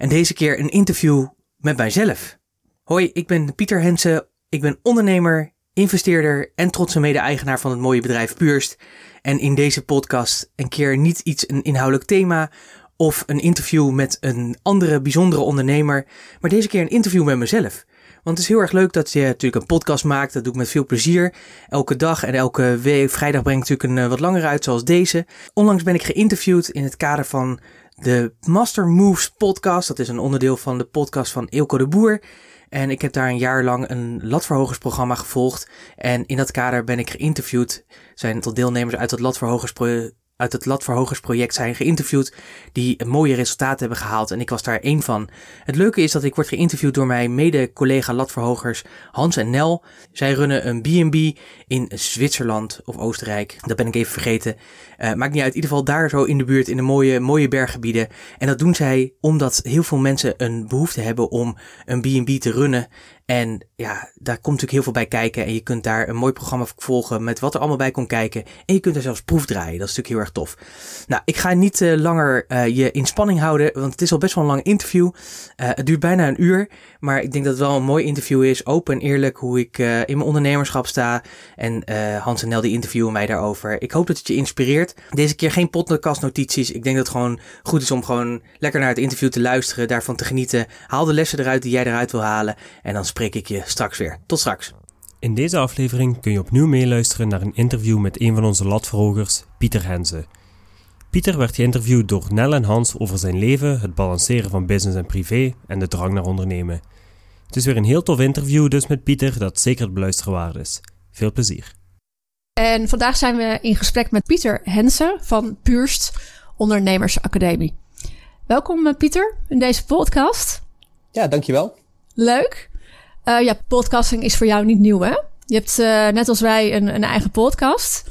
En deze keer een interview met mijzelf. Hoi, ik ben Pieter Hensen. Ik ben ondernemer, investeerder en trotse mede-eigenaar van het mooie bedrijf Puurst. En in deze podcast een keer niet iets een inhoudelijk thema of een interview met een andere bijzondere ondernemer, maar deze keer een interview met mezelf. Want het is heel erg leuk dat je natuurlijk een podcast maakt. Dat doe ik met veel plezier. Elke dag en elke week, vrijdag breng ik natuurlijk een uh, wat langer uit, zoals deze. Onlangs ben ik geïnterviewd in het kader van de Master Moves podcast. Dat is een onderdeel van de podcast van Eelco de Boer. En ik heb daar een jaar lang een latverhogersprogramma gevolgd. En in dat kader ben ik geïnterviewd. Zijn tot deelnemers uit het latverhogersprogramma uit het Latverhogersproject zijn geïnterviewd die mooie resultaten hebben gehaald en ik was daar één van. Het leuke is dat ik word geïnterviewd door mijn mede-collega Latverhogers Hans en Nel. Zij runnen een B&B in Zwitserland of Oostenrijk. Dat ben ik even vergeten. Uh, maakt niet uit, in ieder geval daar zo in de buurt in de mooie, mooie berggebieden. En dat doen zij omdat heel veel mensen een behoefte hebben om een B&B te runnen. En ja, daar komt natuurlijk heel veel bij kijken. En je kunt daar een mooi programma volgen met wat er allemaal bij komt kijken. En je kunt er zelfs proef draaien. Dat is natuurlijk heel erg tof. Nou, ik ga niet uh, langer uh, je in spanning houden, want het is al best wel een lang interview. Uh, het duurt bijna een uur, maar ik denk dat het wel een mooi interview is. Open en eerlijk hoe ik in mijn ondernemerschap sta. En Hans en Nel die interviewen mij daarover. Ik hoop dat het je inspireert. Deze keer geen podcast notities. Ik denk dat het gewoon goed is om gewoon lekker naar het interview te luisteren, daarvan te genieten. Haal de lessen eruit die jij eruit wil halen. En dan spreek ik je straks weer. Tot straks. In deze aflevering kun je opnieuw meeluisteren naar een interview met een van onze latverhogers, Pieter Henze. Pieter werd geïnterviewd door Nel en Hans over zijn leven, het balanceren van business en privé en de drang naar ondernemen. Het is weer een heel tof interview dus met Pieter dat zeker het beluisteren waard is. Veel plezier. En vandaag zijn we in gesprek met Pieter Hensen van Puurst Ondernemersacademie. Welkom eh, Pieter in deze podcast. Ja, dankjewel. Leuk. Uh, ja, podcasting is voor jou niet nieuw hè? Je hebt uh, net als wij een, een eigen podcast.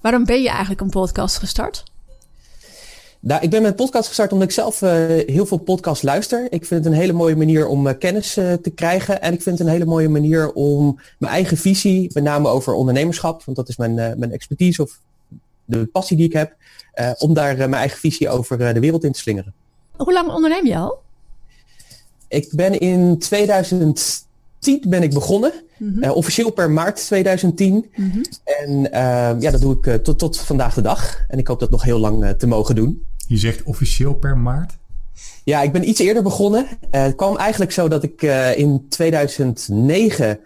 Waarom ben je eigenlijk een podcast gestart? Nou, ik ben mijn podcast gestart omdat ik zelf uh, heel veel podcasts luister. Ik vind het een hele mooie manier om kennis te krijgen. En ik vind het een hele mooie manier om mijn eigen visie, met name over ondernemerschap, want dat is mijn, mijn expertise of de passie die ik heb, om daar mijn eigen visie over de wereld in te slingeren. Hoe lang onderneem je al? Ik ben in 2010 ben ik begonnen. Mm -hmm. officieel per maart 2010. Mm -hmm. En ja, dat doe ik tot, tot vandaag de dag. En ik hoop dat nog heel lang te mogen doen. Je zegt officieel per maart? Ja, ik ben iets eerder begonnen. Uh, het kwam eigenlijk zo dat ik uh, in 2009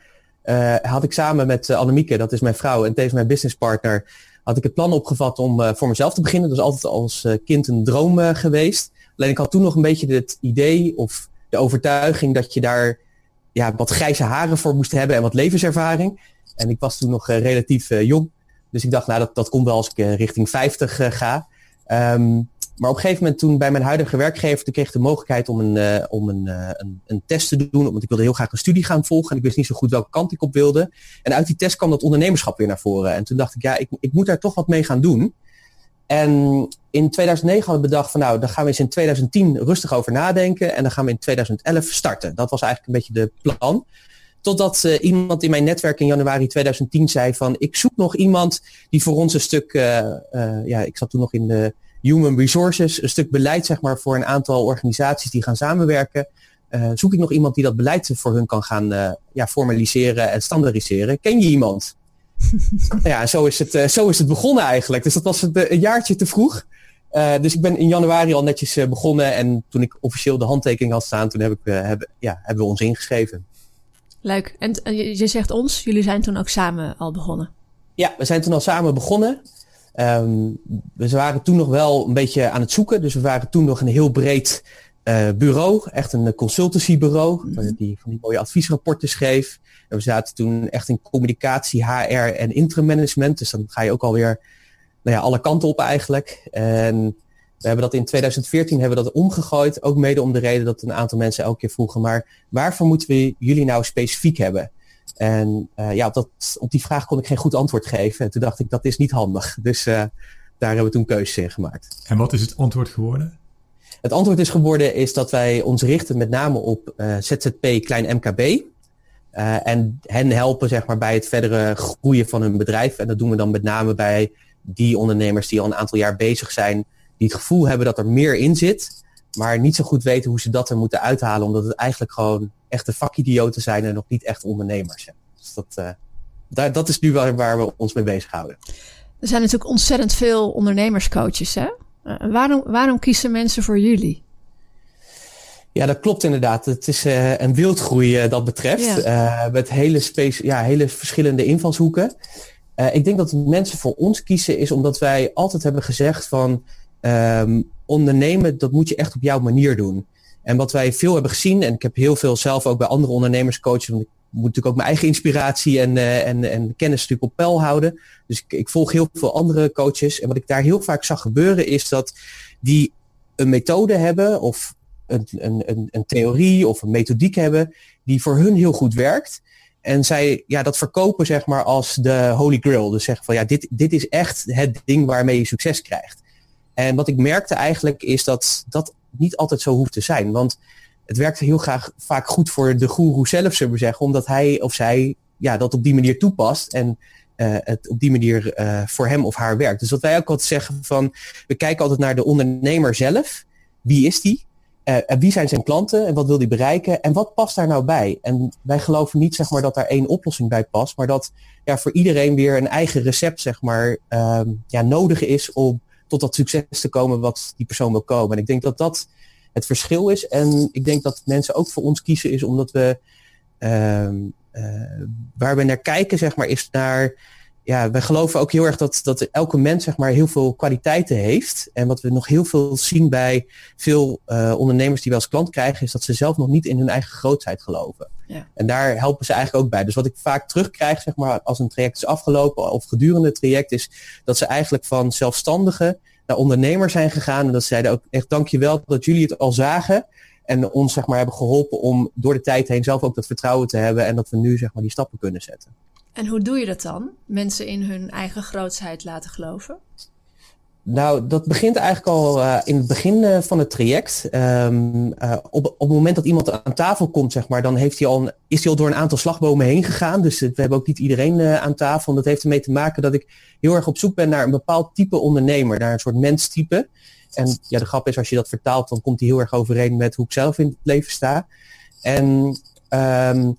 uh, had ik samen met Annemieke, dat is mijn vrouw en tevens mijn businesspartner, had ik het plan opgevat om voor mezelf te beginnen. Dat is altijd als kind een droom geweest. Alleen ik had toen nog een beetje het idee of de overtuiging dat je daar ja, wat grijze haren voor moest hebben en wat levenservaring. En ik was toen nog relatief jong. Dus ik dacht, nou dat, dat komt wel als ik richting 50 ga. Um, maar op een gegeven moment toen bij mijn huidige werkgever, kreeg ik de mogelijkheid om een, om een, een, een, test te doen. Want ik wilde heel graag een studie gaan volgen en ik wist niet zo goed welke kant ik op wilde. En uit die test kwam dat ondernemerschap weer naar voren. En toen dacht ik, ja, ik, ik moet daar toch wat mee gaan doen. En in 2009 hadden we bedacht van nou, dan gaan we eens in 2010 rustig over nadenken. En dan gaan we in 2011 starten. Dat was eigenlijk een beetje de plan. Totdat uh, iemand in mijn netwerk in januari 2010 zei van ik zoek nog iemand die voor ons een stuk, ja, ik zat toen nog in de human resources, een stuk beleid zeg maar voor een aantal organisaties die gaan samenwerken. Zoek ik nog iemand die dat beleid voor hun kan gaan ja, formaliseren en standaardiseren. Ken je iemand? Ja, zo is, het, uh, zo is het begonnen eigenlijk. Dus dat was het, een jaartje te vroeg. dus ik ben in januari al netjes begonnen en toen ik officieel de handtekening had staan, toen heb ik, heb, ja, hebben we ons ingeschreven. Leuk. En je zegt ons, jullie zijn toen ook samen al begonnen. Ja, we zijn toen al samen begonnen. Um, we waren toen nog wel een beetje aan het zoeken. Dus we waren toen nog een heel breed bureau. Echt een consultancybureau. Mm -hmm. Die van die mooie adviesrapporten schreef. En we zaten toen echt in communicatie, HR en interim management. Dus dan ga je ook alweer nou ja, alle kanten op eigenlijk. En We hebben dat in 2014 hebben we dat omgegooid, ook mede om de reden dat een aantal mensen elke keer vroegen, maar waarvoor moeten we jullie nou specifiek hebben? En uh, ja, op, dat, op die vraag kon ik geen goed antwoord geven. En toen dacht ik, dat is niet handig. Dus uh, daar hebben we toen keuzes in gemaakt. En wat is het antwoord geworden? Het antwoord is geworden is dat wij ons richten met name op uh, ZZP klein MKB. Uh, en hen helpen zeg maar, bij het verdere groeien van hun bedrijf. En dat doen we dan met name bij die ondernemers die al een aantal jaar bezig zijn. Die het gevoel hebben dat er meer in zit. Maar niet zo goed weten hoe ze dat er moeten uithalen. Omdat het eigenlijk gewoon echte vakidioten zijn en nog niet echt ondernemers zijn. Dus dat, uh, daar, dat is nu waar, waar we ons mee bezighouden. Er zijn natuurlijk ontzettend veel ondernemerscoaches. Hè? Uh, waarom, waarom kiezen mensen voor jullie? Ja, dat klopt inderdaad. Het is uh, een wildgroei uh, dat betreft. Ja. Uh, met hele, space, ja, hele verschillende invalshoeken. ik denk dat mensen voor ons kiezen is omdat wij altijd hebben gezegd van um, ondernemen, dat moet je echt op jouw manier doen. En wat wij veel hebben gezien, en ik heb heel veel zelf ook bij andere ondernemers coachen, want ik moet natuurlijk ook mijn eigen inspiratie en, en, en kennis natuurlijk op peil houden. Dus ik, ik volg heel veel andere coaches. En wat ik daar heel vaak zag gebeuren is dat die een methode hebben of een, een, een, theorie of een methodiek hebben die voor hun heel goed werkt. En zij ja, dat verkopen zeg maar als de holy grail. Dus zeggen van ja, dit, dit is echt het ding waarmee je succes krijgt. En wat ik merkte eigenlijk is dat dat niet altijd zo hoeft te zijn. Want het werkt heel graag vaak goed voor de guru zelf, zullen we zeggen. Omdat hij of zij ja, dat op die manier toepast. En uh, het op die manier uh, voor hem of haar werkt. Dus wat wij ook altijd zeggen van, we kijken altijd naar de ondernemer zelf. Wie is die? En wie zijn zijn klanten en wat wil die bereiken en wat past daar nou bij? En wij geloven niet zeg maar, dat daar één oplossing bij past, maar dat ja, voor iedereen weer een eigen recept zeg maar, um, ja, nodig is om tot dat succes te komen wat die persoon wil komen. En ik denk dat dat het verschil is. En ik denk dat mensen ook voor ons kiezen is omdat we um, uh, waar we naar kijken, zeg maar, is naar ja, wij geloven ook heel erg dat, dat elke mens zeg maar, heel veel kwaliteiten heeft. En wat we nog heel veel zien bij veel uh, ondernemers die we als klant krijgen, is dat ze zelf nog niet in hun eigen grootheid geloven. Ja. En daar helpen ze eigenlijk ook bij. Dus wat ik vaak terugkrijg, zeg maar, als een traject is afgelopen of gedurende het traject, is dat ze eigenlijk van zelfstandigen naar ondernemer zijn gegaan. En dat ze zeiden ook echt dankjewel dat jullie het al zagen. En ons zeg maar, hebben geholpen om door de tijd heen zelf ook dat vertrouwen te hebben. En dat we nu zeg maar, die stappen kunnen zetten. En hoe doe je dat dan? Mensen in hun eigen grootsheid laten geloven? Nou, dat begint eigenlijk al uh, in het begin uh, van het traject. Um, uh, op, op het moment dat iemand aan tafel komt, zeg maar, dan heeft hij al een, is hij al door een aantal slagbomen heen gegaan. Dus we hebben ook niet iedereen aan tafel. En dat heeft ermee te maken dat ik heel erg op zoek ben naar een bepaald type ondernemer, naar een soort menstype. En ja, de grap is, als je dat vertaalt, dan komt hij heel erg overeen met hoe ik zelf in het leven sta. En um,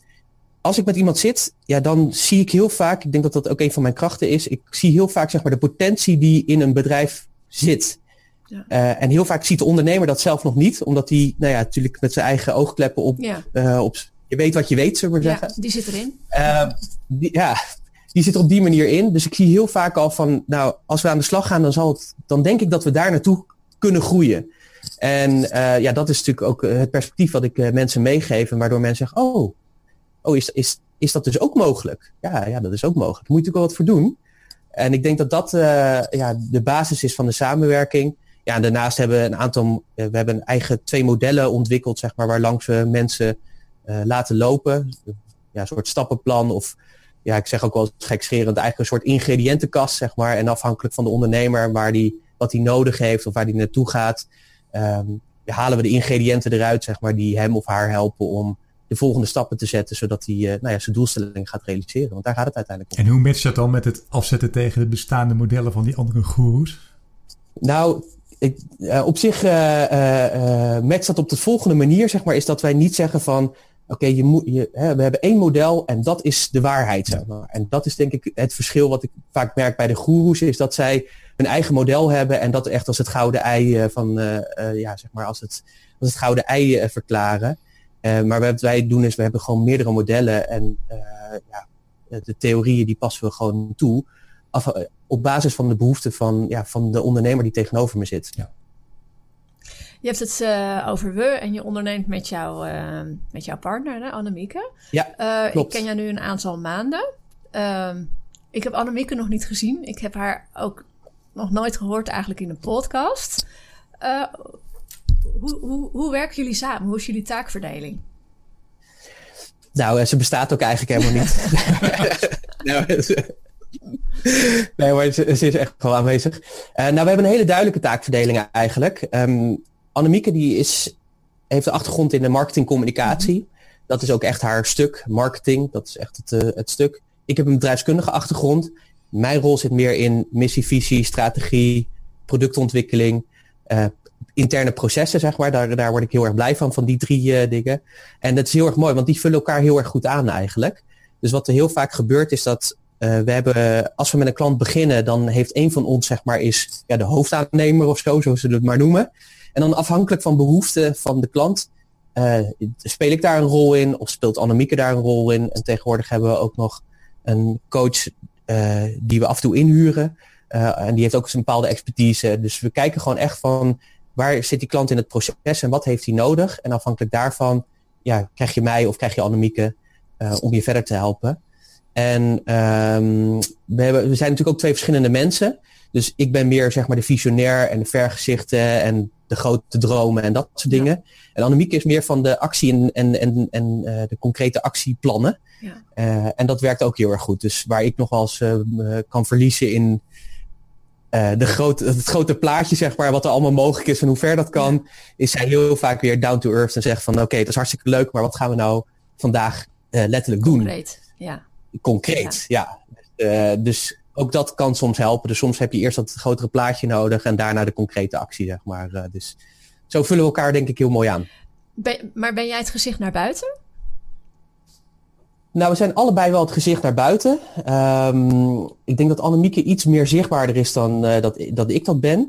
als ik met iemand zit, ja, dan zie ik heel vaak, ik denk dat dat ook een van mijn krachten is, ik zie heel vaak zeg maar, de potentie die in een bedrijf zit. Ja. Uh, en heel vaak ziet de ondernemer dat zelf nog niet, omdat hij nou ja, natuurlijk met zijn eigen oogkleppen op, ja. uh, op je weet wat je weet, zullen we ja, zeggen. die zit erin. Uh, die, ja, die zit er op die manier in. Dus ik zie heel vaak al van, nou, als we aan de slag gaan, dan, zal het, dan denk ik dat we daar naartoe kunnen groeien. En ja, dat is natuurlijk ook het perspectief wat ik mensen meegeef, waardoor mensen zeggen, oh, oh, is, is, is dat dus ook mogelijk? Ja, ja, dat is ook mogelijk. Daar moet je natuurlijk wel wat voor doen. En ik denk dat dat uh, ja, de basis is van de samenwerking. Ja, daarnaast hebben we een aantal, we hebben eigen twee modellen ontwikkeld, zeg maar, waar langs we mensen uh, laten lopen. Ja, een soort stappenplan of ja, ik zeg ook wel gekscherend, eigenlijk een soort ingrediëntenkast, zeg maar. En afhankelijk van de ondernemer waar die, wat hij nodig heeft of waar hij naartoe gaat, ja, halen we de ingrediënten eruit, zeg maar, die hem of haar helpen om de volgende stappen te zetten, zodat hij uh, nou ja, zijn doelstelling gaat realiseren. Want daar gaat het uiteindelijk om. En hoe matcht dat dan met het afzetten tegen de bestaande modellen van die andere goeroes? Nou, ik, uh, op zich uh, matcht dat op de volgende manier, zeg maar, is dat wij niet zeggen van, oké, okay, je moet, je, hè, we hebben één model en dat is de waarheid. Zeg maar. En dat is denk ik het verschil wat ik vaak merk bij de goeroes, is dat zij hun eigen model hebben en dat echt als het gouden ei van, ja, zeg maar, als het, als het gouden ei verklaren. Uh, maar wat wij doen is, we hebben gewoon meerdere modellen en uh, ja, de theorieën die passen we gewoon toe. Af, op basis van de behoeften van, ja, van de ondernemer die tegenover me zit. Ja. Je hebt het uh, over we en je onderneemt met, jou, met jouw partner, hè, Annemieke. Ja, Ik ken jou nu een aantal maanden. Ehm, ik heb Annemieke nog niet gezien. Ik heb haar ook nog nooit gehoord eigenlijk in een podcast. Hoe, hoe, hoe werken jullie samen? Hoe is jullie taakverdeling? Nou, ze bestaat ook eigenlijk helemaal niet. nou, nee, maar ze, is echt wel aanwezig. Uh, nou, we hebben een hele duidelijke taakverdeling eigenlijk. Um, Annemieke die is, heeft de achtergrond in de marketingcommunicatie. Dat is ook echt haar stuk, marketing. Dat is echt het, uh, het stuk. Ik heb een bedrijfskundige achtergrond. Mijn rol zit meer in missie, visie, strategie, productontwikkeling, uh, interne processen, zeg maar. Daar, daar word ik heel erg blij van, van die drie uh, dingen. En dat is heel erg mooi, want die vullen elkaar heel erg goed aan eigenlijk. Dus wat er heel vaak gebeurt is dat uh, we hebben, als we met een klant beginnen, dan heeft een van ons, zeg maar, is ja, de hoofdaannemer of zo, zoals ze het maar noemen. En dan afhankelijk van behoeften van de klant, uh, speel ik daar een rol in of speelt Annemieke daar een rol in. En tegenwoordig hebben we ook nog een coach die we af en toe inhuren. En die heeft ook een bepaalde expertise. Dus we kijken gewoon echt van waar zit die klant in het proces en wat heeft hij nodig. En afhankelijk daarvan ja, krijg je mij of krijg je Annemieke uh, om je verder te helpen. En um, we, hebben, we zijn natuurlijk ook twee verschillende mensen. Dus ik ben meer zeg maar de visionair en de vergezichten en de grote dromen en dat soort dingen. Ja. En Annemieke is meer van de actie en, en, en, en uh, de concrete actieplannen. Ja. Uh, en dat werkt ook heel erg goed. Dus waar ik nog wel eens kan verliezen in de grote, het grote plaatje, zeg maar, wat er allemaal mogelijk is en hoe ver dat kan, is zij heel vaak weer down to earth en zegt van oké, okay, dat is hartstikke leuk, maar wat gaan we nou vandaag letterlijk doen? Concreet, ja. Concreet, ja. ja. dus ook dat kan soms helpen. Dus soms heb je eerst dat grotere plaatje nodig en daarna de concrete actie, zeg maar. Dus zo vullen we elkaar denk ik heel mooi aan. Ben, maar ben jij het gezicht naar buiten? Nou, we zijn allebei wel het gezicht naar buiten. Um, ik denk dat Annemieke iets meer zichtbaarder is dan uh, dat, dat ik dat ben.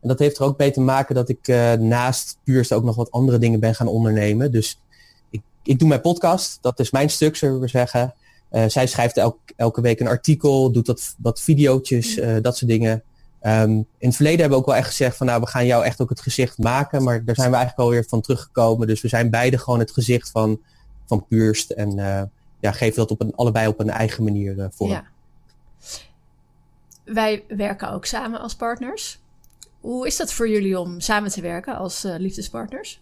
En dat heeft er ook mee te maken dat ik uh, naast Puurst ook nog wat andere dingen ben gaan ondernemen. Dus ik, ik doe mijn podcast. Dat is mijn stuk, zullen we zeggen. Uh, zij schrijft elk, elke week een artikel, doet wat, wat videootjes, uh, dat soort dingen. Um, in het verleden hebben we ook wel echt gezegd van nou, we gaan jou echt ook het gezicht maken. Maar daar zijn we eigenlijk alweer van teruggekomen. Dus we zijn beide gewoon het gezicht van, van Puurst. En ja, geven dat op een, allebei op een eigen manier vorm. Ja. Wij werken ook samen als partners. Hoe is dat voor jullie om samen te werken als liefdespartners?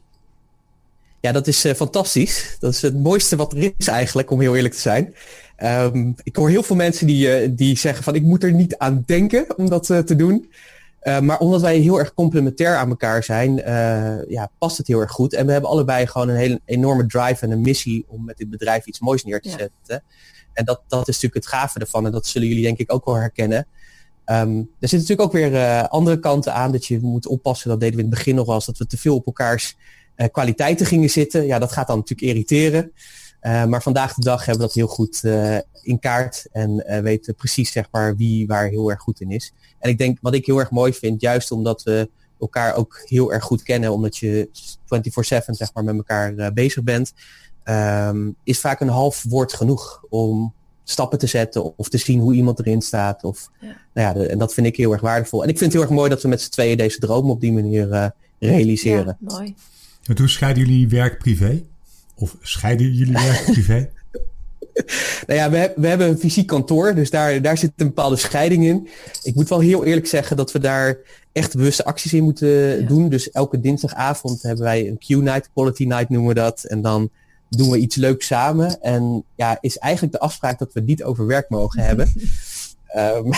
Ja, dat is uh, fantastisch. Dat is het mooiste wat er is eigenlijk, om heel eerlijk te zijn. Um, ik hoor heel veel mensen die, uh, die zeggen van ik moet er niet aan denken om dat uh, te doen. Maar omdat wij heel erg complementair aan elkaar zijn, ja, past het heel erg goed. En we hebben allebei gewoon een hele enorme drive en een missie om met dit bedrijf iets moois neer te ja. zetten. En dat, dat is natuurlijk het gave ervan. En dat zullen jullie denk ik ook wel herkennen. Um, er zitten natuurlijk ook weer andere kanten aan. Dat je moet oppassen, dat deden we in het begin nog wel eens, dat we te veel op elkaars kwaliteiten gingen zitten. Ja, dat gaat dan natuurlijk irriteren. Uh, maar vandaag de dag hebben we dat heel goed uh, in kaart en weten precies zeg maar wie waar heel erg goed in is. En ik denk wat ik heel erg mooi vind, juist omdat we elkaar ook heel erg goed kennen, omdat je 24/7 zeg maar met elkaar bezig bent, um, is vaak een half woord genoeg om stappen te zetten of te zien hoe iemand erin staat. Of, ja. Nou ja, de, en dat vind ik heel erg waardevol. En ik vind het heel erg mooi dat we met z'n tweeën deze droom op die manier realiseren. Ja, mooi. En hoe scheiden jullie werk privé? Of scheiden jullie werk privé? nou ja, we, we, hebben een fysiek kantoor, dus daar, daar zit een bepaalde scheiding in. Ik moet wel heel eerlijk zeggen dat we daar echt bewuste acties in moeten ja. doen. Dus elke dinsdagavond hebben wij een Q-night, quality night noemen we dat. En dan doen we iets leuks samen. En ja, is eigenlijk de afspraak dat we niet over werk mogen hebben. um,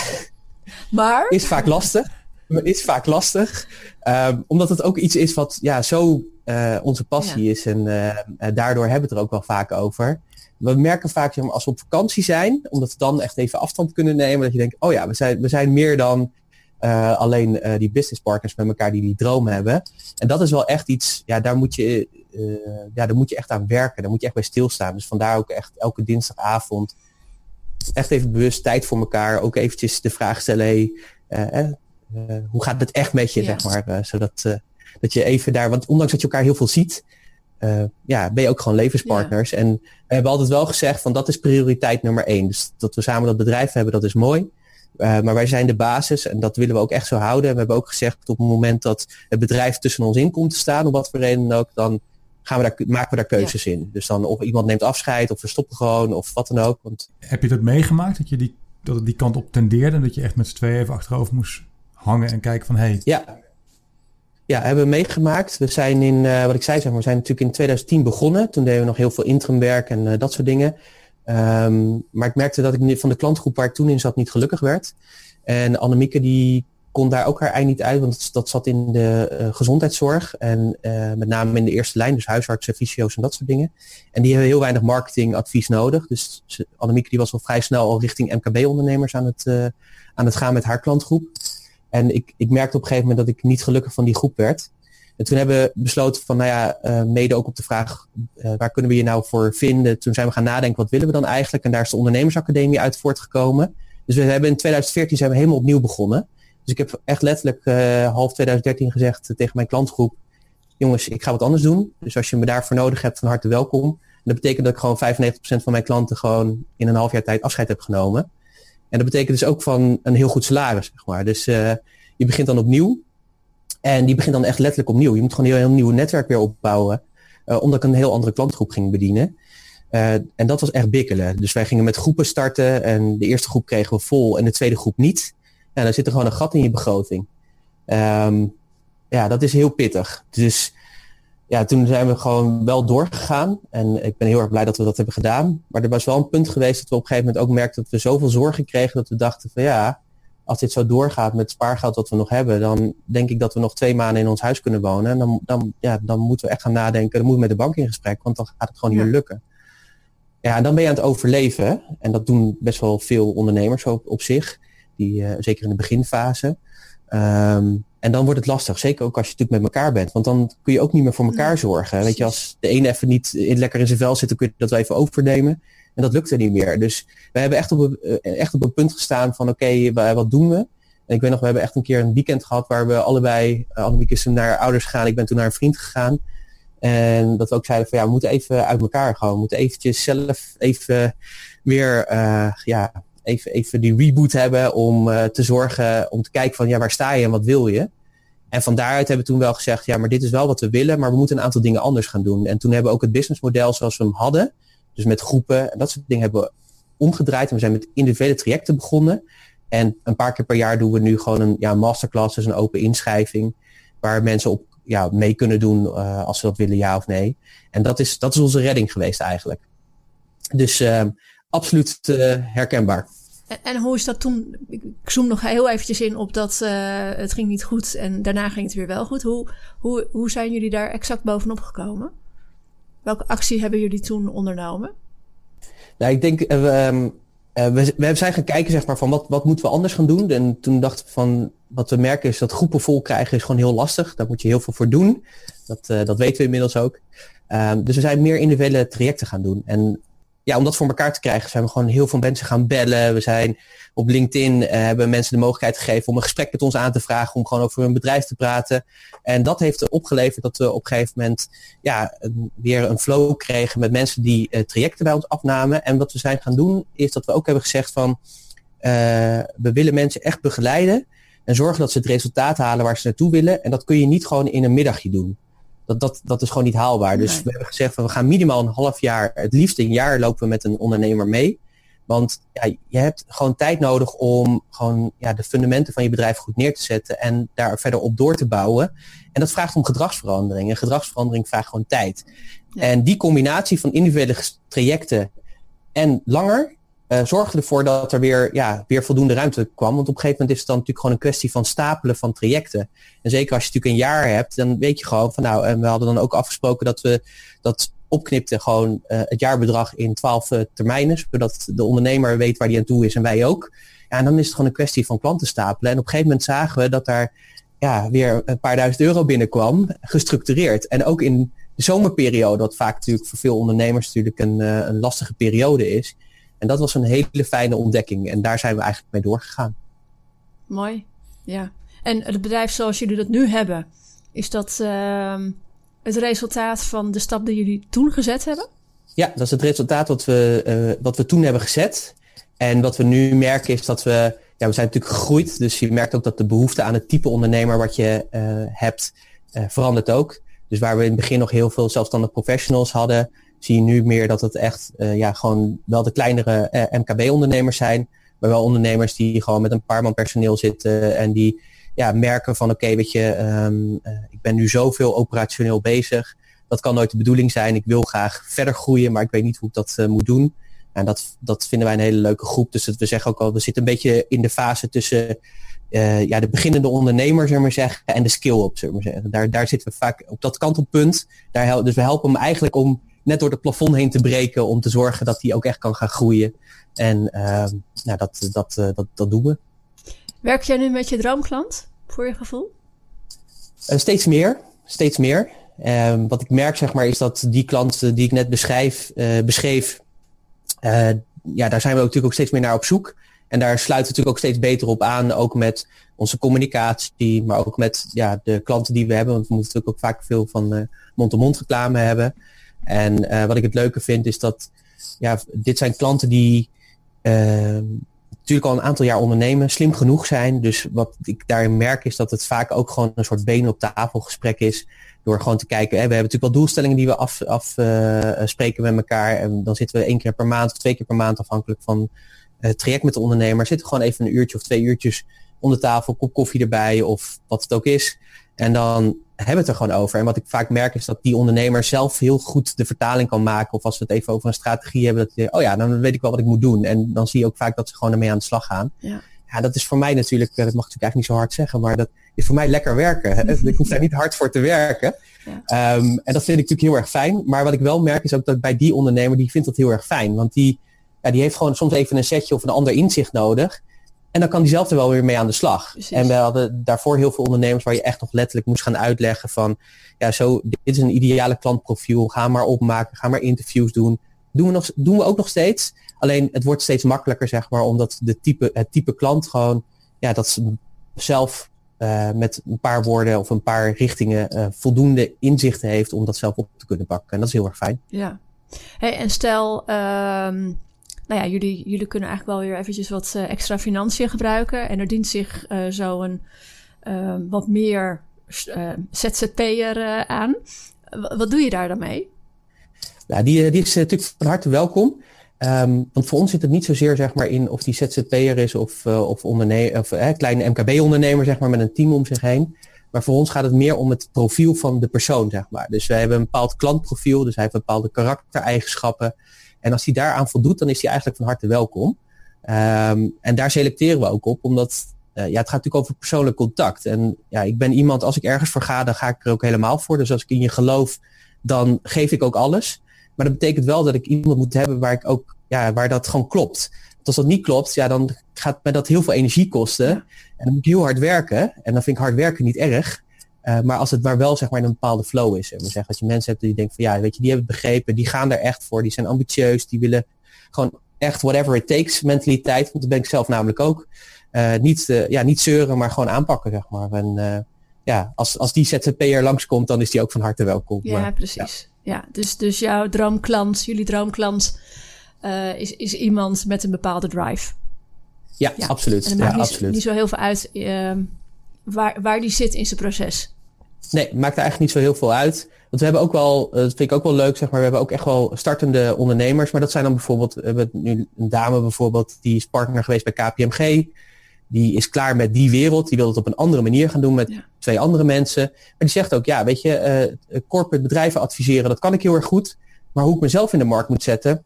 maar? Is vaak lastig. Is vak lastig. Um, omdat het ook iets is wat ja, zo uh, onze passie ja. is. En uh, daardoor hebben we het er ook wel vaak over. We merken vaak zeg maar, als we op vakantie zijn, omdat we dan echt even afstand kunnen nemen, dat je denkt, oh ja, we zijn, we zijn meer dan uh, alleen die business partners met elkaar die die droom hebben. En dat is wel echt iets, ja, daar moet je, ja, daar moet je echt aan werken. Daar moet je echt bij stilstaan. Dus vandaar ook echt elke dinsdagavond echt even bewust tijd voor elkaar. Ook eventjes de vraag stellen, hey, hoe gaat het echt met je, ja. zeg maar. zodat dat je even daar, want ondanks dat je elkaar heel veel ziet, uh, ja, ben je ook gewoon levenspartners. Ja. En we hebben altijd wel gezegd van dat is prioriteit nummer één. Dus dat we samen dat bedrijf hebben, dat is mooi. Uh, maar wij zijn de basis en dat willen we ook echt zo houden. En we hebben ook gezegd op het moment dat het bedrijf tussen ons in komt te staan, om wat voor reden dan ook, dan gaan we daar, maken we daar keuzes ja. in. Dus dan of iemand neemt afscheid of we stoppen gewoon of wat dan ook. Want... Heb je dat meegemaakt, dat je die, dat het die kant op tendeerde en dat je echt met z'n tweeën even achterover moest hangen en kijken van hé, hey, ja Ja, hebben we meegemaakt. We zijn in, wat ik zei, zeg maar, we zijn natuurlijk in 2010 begonnen. Toen deden we nog heel veel interimwerk en dat soort dingen. Ehm, maar ik merkte dat ik van de klantgroep waar ik toen in zat niet gelukkig werd. En Annemieke die kon daar ook haar ei niet uit, want dat zat in de uh, gezondheidszorg en met name in de eerste lijn, dus huisartsen, fysio's en dat soort dingen. En die hebben heel weinig marketingadvies nodig. Dus Annemieke die was al vrij snel al richting MKB-ondernemers aan, het aan het gaan met haar klantgroep. En ik, ik merkte op een gegeven moment dat ik niet gelukkig van die groep werd. En toen hebben we besloten van, nou ja, mede ook op de vraag, waar kunnen we je nou voor vinden? Toen zijn we gaan nadenken, wat willen we dan eigenlijk? En daar is de ondernemersacademie uit voortgekomen. Dus we hebben in 2014 zijn we helemaal opnieuw begonnen. Dus ik heb echt letterlijk uh, half 2013 gezegd tegen mijn klantgroep, jongens, ik ga wat anders doen. Dus als je me daarvoor nodig hebt, van harte welkom. En dat betekent dat ik gewoon 95% van mijn klanten gewoon in een half jaar tijd afscheid heb genomen. En dat betekent dus ook van een heel goed salaris, zeg maar. Dus uh, je begint dan opnieuw. En die begint dan echt letterlijk opnieuw. Je moet gewoon een heel, nieuw netwerk weer opbouwen. Uh, omdat ik een heel andere klantgroep ging bedienen. Uh, en dat was echt bikkelen. Dus wij gingen met groepen starten. En de eerste groep kregen we vol en de tweede groep niet. Ja, dan zit er gewoon een gat in je begroting. Um, ja, dat is heel pittig. Dus ja, toen zijn we gewoon wel doorgegaan. En ik ben heel erg blij dat we dat hebben gedaan. Maar er was wel een punt geweest dat we op een gegeven moment ook merkten dat we zoveel zorgen kregen dat we dachten van ja, als dit zo doorgaat met het spaargeld dat we nog hebben, dan denk ik dat we nog twee maanden in ons huis kunnen wonen. En dan, dan, ja, dan moeten we echt gaan nadenken, dan moeten we met de bank in gesprek, want dan gaat het gewoon niet meer lukken. Ja, en dan ben je aan het overleven. En dat doen best wel veel ondernemers op, op zich die, uh, zeker in de beginfase. Um, en dan wordt het lastig, zeker ook als je natuurlijk met elkaar bent. Want dan kun je ook niet meer voor elkaar zorgen. Weet je, als de ene even niet in, lekker in zijn vel zit, dan kun je dat wel even overnemen. En dat lukt er niet meer. Dus we hebben echt op een, eh, echt op een punt gestaan van oké, okay, wat doen we? En ik weet nog, we hebben echt een keer een weekend gehad waar we allebei, uh, Annemiek is naar ouders gegaan, ik ben toen naar een vriend gegaan. En dat we ook zeiden van ja, we moeten even uit elkaar gaan. We moeten eventjes zelf even weer uh, ja, even, even die reboot hebben om uh, te zorgen, om te kijken van ja, waar sta je en wat wil je? En van daaruit hebben we toen wel gezegd, ja, maar dit is wel wat we willen, maar we moeten een aantal dingen anders gaan doen. En toen hebben we ook het businessmodel zoals we hem hadden, dus met groepen en dat soort dingen hebben we omgedraaid. En we zijn met individuele trajecten begonnen. En een paar keer per jaar doen we nu gewoon een ja, masterclass, dus een open inschrijving, waar mensen op ja, mee kunnen doen uh, als ze dat willen, ja of nee. En dat is, dat is onze redding geweest eigenlijk. Dus uh, absoluut uh, herkenbaar. En, en, hoe is dat toen? Ik zoom nog heel eventjes in op dat uh, het ging niet goed en daarna ging het weer wel goed. Hoe, hoe, hoe zijn jullie daar exact bovenop gekomen? Welke actie hebben jullie toen ondernomen? Nou, ik denk, uh, um, uh, we, we zijn gaan kijken zeg maar, van wat, wat moeten we anders gaan doen. En toen dachten we van, wat we merken is dat groepen vol krijgen is gewoon heel lastig. Daar moet je heel veel voor doen. Dat, uh, dat weten we inmiddels ook. Um, dus we zijn meer individuele trajecten gaan doen. En ja, om dat voor elkaar te krijgen zijn we gewoon heel veel mensen gaan bellen. We zijn op LinkedIn, uh, hebben mensen de mogelijkheid gegeven om een gesprek met ons aan te vragen, om gewoon over hun bedrijf te praten. En dat heeft opgeleverd dat we op een gegeven moment ja, weer een flow kregen met mensen die uh, trajecten bij ons afnamen. En wat we zijn gaan doen, is dat we ook hebben gezegd van, uh, we willen mensen echt begeleiden en zorgen dat ze het resultaat halen waar ze naartoe willen. En dat kun je niet gewoon in een middagje doen dat, dat, dat is gewoon niet haalbaar. Dus we hebben gezegd van we gaan minimaal een half jaar, het liefst een jaar lopen we met een ondernemer mee. Want ja, je hebt gewoon tijd nodig om gewoon ja, de fundamenten van je bedrijf goed neer te zetten en daar verder op door te bouwen. En dat vraagt om gedragsverandering. En gedragsverandering vraagt gewoon tijd. Ja. En die combinatie van individuele trajecten en langer, uh, zorgde ervoor dat er weer, ja, weer voldoende ruimte kwam. Want op een gegeven moment is het dan natuurlijk gewoon een kwestie van stapelen van trajecten. En zeker als je natuurlijk een jaar hebt, dan weet je gewoon van nou, en we hadden dan ook afgesproken dat we dat opknipten gewoon uh, het jaarbedrag in twaalf uh, termijnen, zodat de ondernemer weet waar die aan toe is en wij ook. Ja, en dan is het gewoon een kwestie van klanten stapelen. En op een gegeven moment zagen we dat daar ja, weer een paar duizend euro binnenkwam, gestructureerd. En ook in de zomerperiode, wat vaak natuurlijk voor veel ondernemers natuurlijk een, een lastige periode is en dat was een hele fijne ontdekking. En daar zijn we eigenlijk mee doorgegaan. Mooi, ja. En het bedrijf zoals jullie dat nu hebben, is dat uh, het resultaat van de stap die jullie toen gezet hebben? Ja, dat is het resultaat wat we, uh, wat we toen hebben gezet. En wat we nu merken is dat we, ja, we zijn natuurlijk gegroeid. Dus je merkt ook dat de behoefte aan het type ondernemer wat je uh, hebt, uh, verandert ook. Dus waar we in het begin nog heel veel zelfstandig professionals hadden, zie je nu meer dat het echt uh, ja, gewoon wel de kleinere uh, MKB-ondernemers zijn. Maar wel ondernemers die gewoon met een paar man personeel zitten en die ja, merken van oké, weet je, um, ik ben nu zoveel operationeel bezig. Dat kan nooit de bedoeling zijn. Ik wil graag verder groeien, maar ik weet niet hoe ik dat moet doen. En dat, dat vinden wij een hele leuke groep. Dus dat we zeggen ook al, we zitten een beetje in de fase tussen ja, de beginnende ondernemer, zullen zeggen, en de skill-up, zeggen. Daar, daar zitten we vaak op dat kantelpunt. Daar dus we helpen hem eigenlijk om net door het plafond heen te breken, om te zorgen dat hij ook echt kan gaan groeien. En uh, nou, dat, dat, uh, dat, dat doen we. Werk jij nu met je droomklant, voor je gevoel? Uh, steeds meer, steeds meer. Um, wat ik merk, zeg maar, is dat die klanten die ik net beschrijf, beschreef, ja, daar zijn we ook natuurlijk ook steeds meer naar op zoek. En daar sluiten we natuurlijk ook steeds beter op aan, ook met onze communicatie, maar ook met ja, de klanten die we hebben. Want we moeten natuurlijk ook vaak veel van uh, mond-to-mond reclame hebben. En uh, wat ik het leuke vind is dat ja, dit zijn klanten die uh, natuurlijk al een aantal jaar ondernemen, slim genoeg zijn. Dus wat ik daarin merk is dat het vaak ook gewoon een soort benen op tafel gesprek is. Door gewoon te kijken, hè, we hebben natuurlijk wel doelstellingen die we afspreken af, met elkaar. En dan zitten we één keer per maand of twee keer per maand afhankelijk van uh, traject met de ondernemer. Zitten gewoon even een uurtje of twee uurtjes om de tafel, kop koffie erbij of wat het ook is. En dan hebben we het er gewoon over. En wat ik vaak merk is dat die ondernemer zelf heel goed de vertaling kan maken. Of als we het even over een strategie hebben, dat je, oh ja, dan weet ik wel wat ik moet doen. En dan zie je ook vaak dat ze gewoon ermee aan de slag gaan. Ja. Ja, dat is voor mij natuurlijk, dat mag ik natuurlijk eigenlijk niet zo hard zeggen, maar dat is voor mij lekker werken. ik hoef daar niet hard voor te werken. Ja. Um, en dat vind ik natuurlijk heel erg fijn. Maar wat ik wel merk is ook dat bij die ondernemer, die vindt dat heel erg fijn. Want die, ja, die heeft gewoon soms even een setje of een ander inzicht nodig. En dan kan die zelf er wel weer mee aan de slag. Precies. En we hadden daarvoor heel veel ondernemers waar je echt nog letterlijk moest gaan uitleggen van, ja, zo, dit is een ideale klantprofiel, ga maar opmaken, ga maar interviews doen. Doen we, nog, doen we ook nog steeds. Alleen het wordt steeds makkelijker, zeg maar, omdat de type, het type klant gewoon, ja, dat ze zelf uh, met een paar woorden of een paar richtingen uh, voldoende inzichten heeft om dat zelf op te kunnen pakken. En dat is heel erg fijn. Ja. Hey, en stel, um nou ja, jullie, jullie kunnen eigenlijk wel weer eventjes wat uh, extra financiën gebruiken. En er dient zich uh, zo een uh, wat meer ZZP'er aan. wat doe je daar dan mee? Nou, die, die is natuurlijk van harte welkom. Um, want voor ons zit het niet zozeer zeg maar, in of die ZZP'er is of, of, onderne of kleine MKB-ondernemer zeg maar, met een team om zich heen. Maar voor ons gaat het meer om het profiel van de persoon. Zeg maar. Dus we hebben een bepaald klantprofiel, dus hij heeft bepaalde karaktereigenschappen. En als hij daaraan voldoet, dan is hij eigenlijk van harte welkom. Um, en daar selecteren we ook op, omdat uh, ja, het gaat natuurlijk over persoonlijk contact. En ja, ik ben iemand, als ik ergens voor ga, dan ga ik er ook helemaal voor. Dus als ik in je geloof, dan geef ik ook alles. Maar dat betekent wel dat ik iemand moet hebben waar ik ook, ja, waar dat gewoon klopt. Want als dat niet klopt, ja, dan gaat mij dat heel veel energie kosten. En dan moet ik heel hard werken. En dan vind ik hard werken niet erg. Uh, maar als het maar wel zeg maar in een bepaalde flow is. We zeggen, als je mensen hebt die denken van ja, weet je, die hebben het begrepen, die gaan er echt voor, die zijn ambitieus, die willen gewoon echt whatever it takes mentaliteit. Want dat ben ik zelf namelijk ook. Uh, niet, uh, ja, niet zeuren, maar gewoon aanpakken, zeg maar. En ja, als, als die ZZP'er langskomt, dan is die ook van harte welkom. Ja, maar, precies. Ja. ja, dus, dus jouw droomklant, jullie droomklant, is, is iemand met een bepaalde drive. Ja, ja. absoluut. En ja, niet, absoluut. niet zo heel veel uit ehm, waar, waar die zit in zijn proces. Nee, maakt er eigenlijk niet zo heel veel uit. Want we hebben ook wel, dat vind ik ook wel leuk, zeg maar, we hebben ook echt wel startende ondernemers. Maar dat zijn dan bijvoorbeeld, we hebben nu een dame bijvoorbeeld, die is partner geweest bij KPMG. Die is klaar met die wereld, die wil het op een andere manier gaan doen met ja. twee andere mensen. Maar die zegt ook, ja, weet je, uh, corporate bedrijven adviseren, dat kan ik heel erg goed. Maar hoe ik mezelf in de markt moet zetten,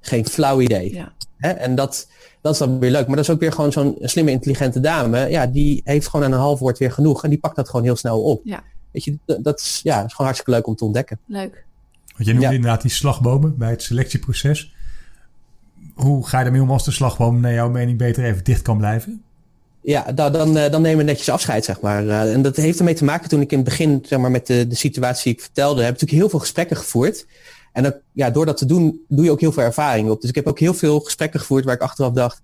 geen flauw idee. Ja. Hè? En dat, dat is dan weer leuk. Maar dat is ook weer gewoon zo'n slimme, intelligente dame. Ja, die heeft gewoon aan een half woord weer genoeg. En die pakt dat gewoon heel snel op. Ja. Weet je, dat is, ja, dat is gewoon hartstikke leuk om te ontdekken. Leuk. Want je noemde ja. inderdaad die slagbomen bij het selectieproces. Hoe ga je ermee om als de slagboom naar jouw mening beter even dicht kan blijven? Ja, dan, dan, dan nemen we netjes afscheid, zeg maar. Uh, en dat heeft ermee te maken toen ik in het begin, zeg maar, met de, de situatie die ik vertelde, heb ik natuurlijk heel veel gesprekken gevoerd. En dat, ja, door dat te doen, doe je ook heel veel ervaring op. Dus ik heb ook heel veel gesprekken gevoerd waar ik achteraf dacht,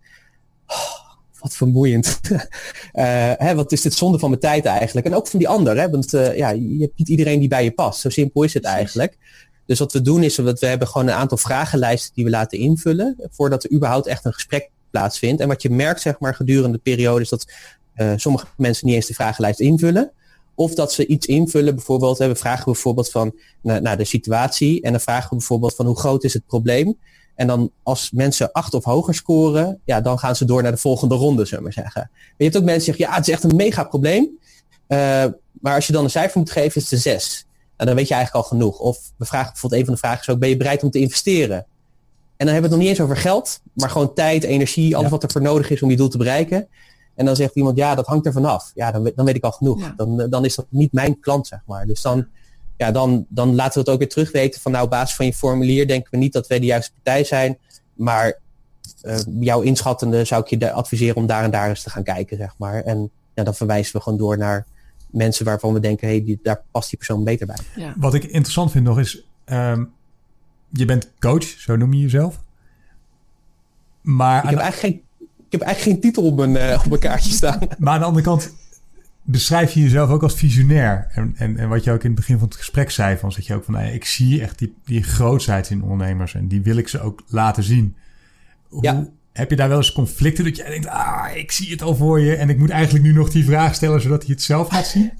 oh, wat vermoeiend. uh, hè, wat is dit zonde van mijn tijd eigenlijk? En ook van die ander, hè? want uh, ja, je hebt niet iedereen die bij je past. Zo simpel is het eigenlijk. Dus wat we doen is dat we hebben gewoon een aantal vragenlijsten die we laten invullen voordat er überhaupt echt een gesprek plaatsvindt. En wat je merkt zeg maar gedurende de periode is dat uh, sommige mensen niet eens de vragenlijst invullen. Of dat ze iets invullen, bijvoorbeeld, hè, we vragen bijvoorbeeld van naar, naar de situatie. En dan vragen we bijvoorbeeld van hoe groot is het probleem. En dan als mensen acht of hoger scoren, ja, dan gaan ze door naar de volgende ronde, zullen we maar zeggen. Maar je hebt ook mensen die zeggen, ja, het is echt een mega probleem. Uh, maar als je dan een cijfer moet geven, is het een zes. Nou, dan weet je eigenlijk al genoeg. Of we vragen bijvoorbeeld een van de vragen is ook, ben je bereid om te investeren? En dan hebben we het nog niet eens over geld, maar gewoon tijd, energie, alles wat er voor nodig is om je doel te bereiken. En dan zegt iemand, ja, dat hangt er vanaf. Ja, dan, dan weet ik al genoeg. Dan, dan is dat niet mijn klant, zeg maar. Dus dan, ja, dan, dan laten we het ook weer terugweten van, nou, op basis van je formulier denken we niet dat wij de juiste partij zijn. Maar uh, jouw inschattende zou ik je adviseren om daar en daar eens te gaan kijken, zeg maar. En ja, dan verwijzen we gewoon door naar mensen waarvan we denken, hey, die, daar past die persoon beter bij. Ja. Wat ik interessant vind nog is, um, je bent coach, zo noem je jezelf. Maar ik heb, eigenlijk geen, heb eigenlijk geen titel op mijn, uh, op mijn kaartje staan. Maar aan de andere kant beschrijf je jezelf ook als visionair. En, en, en wat je ook in het begin van het gesprek zei, van zeg je ook van, nou ik zie echt die, die grootheid in ondernemers en die wil ik ze ook laten zien. Hoe, ja. Heb je daar wel eens conflicten dat jij denkt, ah, ik zie het al voor je en ik moet eigenlijk nu nog die vraag stellen zodat hij het zelf gaat zien?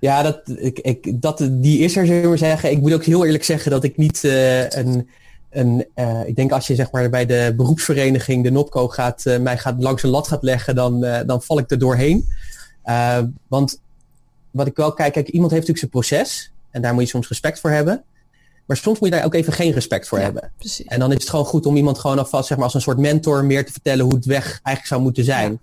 Ja, dat, ik, ik, dat, die is er, zullen we zeggen. Ik moet ook heel eerlijk zeggen dat ik niet uh, een, een uh, ik denk als je zeg maar bij de beroepsvereniging, de NOPCO, gaat, uh, mij gaat langs een lat gaat leggen, dan, dan val ik er doorheen. want wat ik wel kijk, kijk, iemand heeft natuurlijk zijn proces en daar moet je soms respect voor hebben. Maar soms moet je daar ook even geen respect voor hebben. Precies. En dan is het gewoon goed om iemand gewoon alvast zeg maar, als een soort mentor meer te vertellen hoe het weg eigenlijk zou moeten zijn.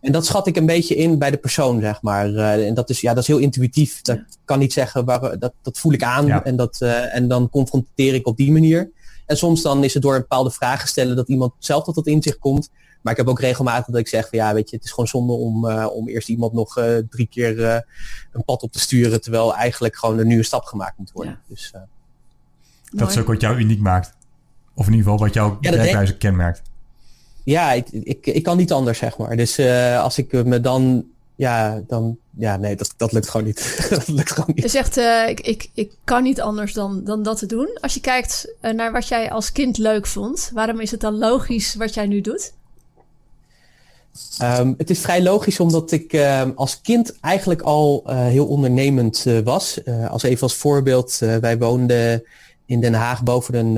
En dat schat ik een beetje in bij de persoon, zeg maar. Uh, en dat is, ja, dat is heel intuïtief. Dat kan niet zeggen, waar, dat, dat voel ik aan. En, dat, uh, en dan confronteer ik op die manier. En soms dan is het door een bepaalde vragen stellen dat iemand zelf tot dat inzicht komt. Maar ik heb ook regelmatig dat ik zeg van ja, weet je, het is gewoon zonde om, uh, om eerst iemand nog drie keer een pad op te sturen. Terwijl eigenlijk gewoon een nieuwe stap gemaakt moet worden. Ja. Dus, dat is ook wat jou uniek maakt. Of in ieder geval wat jouw ja, werkwijze kenmerkt. Ja, ik, ik, ik kan niet anders, zeg maar. Dus uh, als ik me dan ja, dan, ja, nee, dat, dat lukt gewoon niet. dat lukt gewoon niet. Je zegt, uh, ik, ik, ik kan niet anders dan, dan dat te doen. Als je kijkt uh, naar wat jij als kind leuk vond, waarom is het dan logisch wat jij nu doet? Um, het is vrij logisch omdat ik uh, als kind eigenlijk al heel ondernemend was. als even als voorbeeld, wij woonden in Den Haag boven een,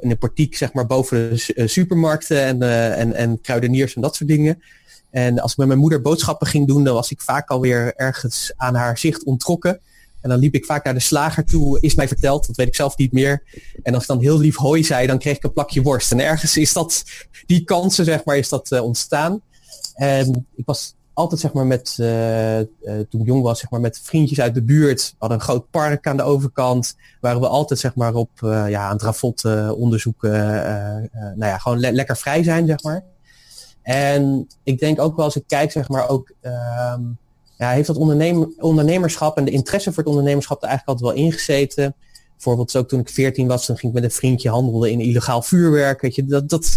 in een portiek, zeg maar, boven de supermarkten en, en, en kruideniers en dat soort dingen. En als ik met mijn moeder boodschappen ging doen, dan was ik vaak alweer ergens aan haar zicht ontrokken. En dan liep ik vaak naar de slager toe, is mij verteld, dat weet ik zelf niet meer. En als ik dan heel lief hooi zei, dan kreeg ik een plakje worst. En ergens is dat, die kansen, zeg maar, is dat ontstaan. En ik was altijd zeg maar met, uh, uh, toen ik jong was, zeg maar met vriendjes uit de buurt. We hadden een groot park aan de overkant. Waren we altijd zeg maar op, ja, aan het rafot onderzoeken. nou ja, gewoon le lekker vrij zijn, zeg maar. En ik denk ook wel als ik kijk, zeg maar, ook ehm, ja, heeft dat ondernemer, ondernemerschap en de interesse voor het ondernemerschap er eigenlijk altijd wel ingezeten. Bijvoorbeeld ook toen ik 14 was, dan ging ik met een vriendje handelen in illegaal vuurwerk. Weet je, dat, dat,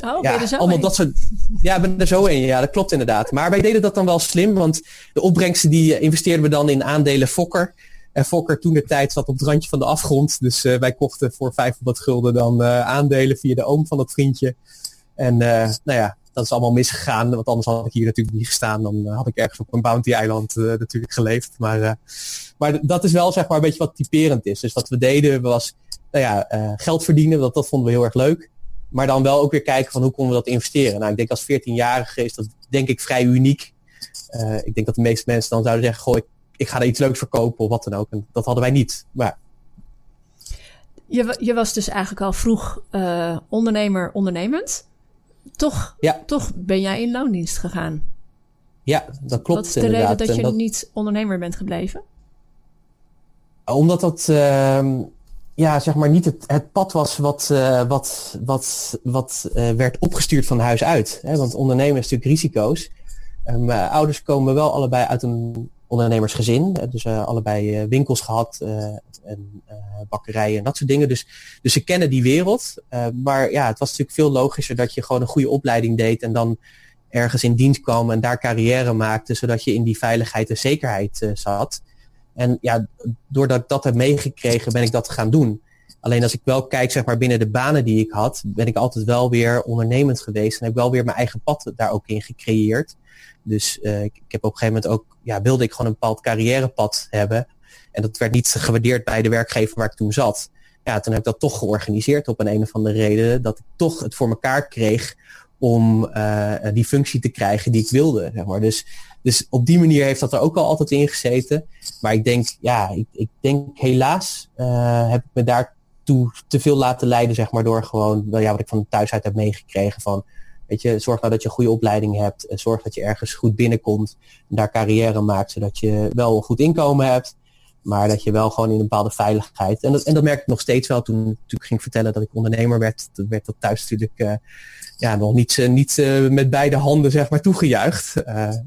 oh, ja, allemaal dat soort. Ja, ben er zo in. Ja, dat klopt inderdaad. Maar wij deden dat dan wel slim, want de opbrengsten die investeerden we dan in aandelen Fokker. En Fokker toen de tijd zat op het randje van de afgrond. Dus uh, wij kochten voor 500 gulden dan uh, aandelen via de oom van dat vriendje. En uh, nou ja, dat is allemaal misgegaan. Want anders had ik hier natuurlijk niet gestaan. Dan had ik ergens op een bounty-eiland natuurlijk geleefd. Maar maar dat is wel zeg maar een beetje wat typerend is. Dus wat we deden was nou ja, geld verdienen. Dat, dat vonden we heel erg leuk. Maar dan wel ook weer kijken van hoe konden we dat investeren. Nou, ik denk als 14-jarige is dat denk ik vrij uniek. Ik denk dat de meeste mensen dan zouden zeggen, goh, ik, ik ga er iets leuks verkopen of wat dan ook. En dat hadden wij niet. Maar je, je was dus eigenlijk al vroeg ondernemer, ondernemend. Toch, ja. toch ben jij in loondienst gegaan. Ja, dat klopt. Wat is de reden dat je dat... niet ondernemer bent gebleven? Omdat dat, uh, ja, zeg maar niet het, het pad was wat, uh, wat, wat, wat uh, werd opgestuurd van huis uit. Hè? Want ondernemen is natuurlijk risico's. Mijn ouders komen wel allebei uit een ondernemersgezin. Dus allebei winkels gehad en bakkerijen en dat soort dingen. Dus, dus ze kennen die wereld. maar ja, het was natuurlijk veel logischer dat je gewoon een goede opleiding deed en dan ergens in dienst kwam en daar carrière maakte, zodat je in die veiligheid en zekerheid zat. En ja, doordat ik dat heb meegekregen, ben ik dat gaan doen. Alleen als ik wel kijk, zeg maar, binnen de banen die ik had, ben ik altijd wel weer ondernemend geweest. En heb wel weer mijn eigen pad daar ook in gecreëerd. Dus uh, ik, heb op een gegeven moment ook, ja, wilde ik gewoon een bepaald carrièrepad hebben. En dat werd niet gewaardeerd bij de werkgever waar ik toen zat. ja, toen heb ik dat toch georganiseerd op een een of andere reden. Dat ik toch het voor mekaar kreeg om die functie te krijgen die ik wilde. Zeg maar. Dus dus op die manier heeft dat er ook al altijd in gezeten. Maar ik denk, ja, ik, ik denk helaas heb ik me daartoe te veel laten leiden, zeg maar, door gewoon, wel ja, wat ik van thuis uit heb meegekregen van, weet je, zorg nou dat je een goede opleiding hebt. En zorg dat je ergens goed binnenkomt en daar carrière maakt, zodat je wel een goed inkomen hebt. Maar dat je wel gewoon in een bepaalde veiligheid. En dat, en dat merk ik nog steeds wel toen, ik ging vertellen dat ik ondernemer werd. Dat werd dat thuis natuurlijk uh, ja, nog niet, uh, niet met beide handen zeg maar, toegejuicht.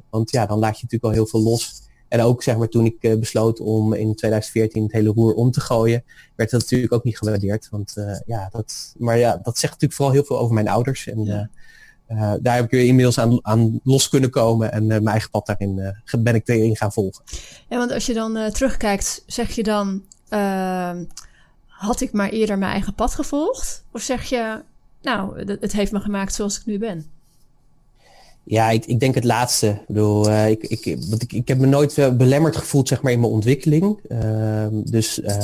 want ja, dan laat je natuurlijk wel heel veel los. En ook zeg maar, toen ik besloot om in 2014 het hele roer om te gooien, werd dat natuurlijk ook niet gewaardeerd. Want, ja, dat, maar ja, dat zegt natuurlijk vooral heel veel over mijn ouders. En ja. Uh, daar heb ik weer inmiddels aan, aan los kunnen komen en mijn eigen pad daarin ben ik erin gaan volgen. Ja, want als je dan terugkijkt, zeg je dan, ehm, had ik maar eerder mijn eigen pad gevolgd? Of zeg je, nou, het heeft me gemaakt zoals ik nu ben? Ja, ik, ik denk het laatste. Ik bedoel, uh, ik, ik, ik, ik heb me nooit uh, belemmerd gevoeld zeg maar, in mijn ontwikkeling. Uh, dus uh,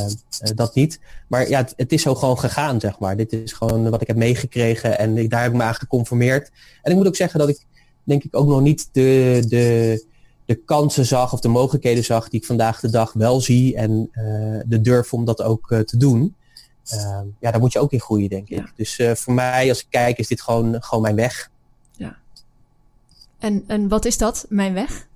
dat niet. Maar ja, het, het, is zo gewoon gegaan, zeg maar. Dit is gewoon wat ik heb meegekregen en ik, daar heb ik me aan geconformeerd. En ik moet ook zeggen dat ik denk ik ook nog niet de, de, de kansen zag of de mogelijkheden zag die ik vandaag de dag wel zie. En de durf om dat ook te doen. Ehm, ja, daar moet je ook in groeien, denk ik. Ja. Dus voor mij, als ik kijk, is dit gewoon, gewoon mijn weg. En, en wat is dat, mijn weg?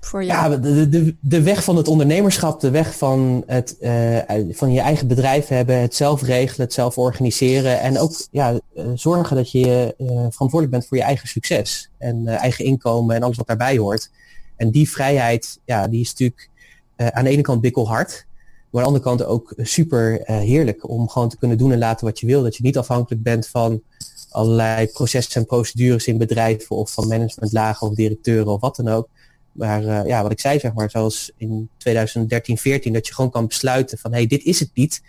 Voor jou? Ja, de, de, de weg van het ondernemerschap, de weg van, het, uh, van je eigen bedrijf hebben, het zelf regelen, het zelf organiseren. En ook ja, uh, zorgen dat je verantwoordelijk bent voor je eigen succes. En eigen inkomen en alles wat daarbij hoort. En die vrijheid, ja, die is natuurlijk aan de ene kant bikkelhard. Maar aan de andere kant ook super heerlijk om gewoon te kunnen doen en laten wat je wil. Dat je niet afhankelijk bent van allerlei processen en procedures in bedrijven of van managementlagen of directeuren of wat dan ook. Maar uh, ja, wat ik zei, zeg maar, zoals in 2013, 14, dat je gewoon kan besluiten van hé, hey, dit is het niet.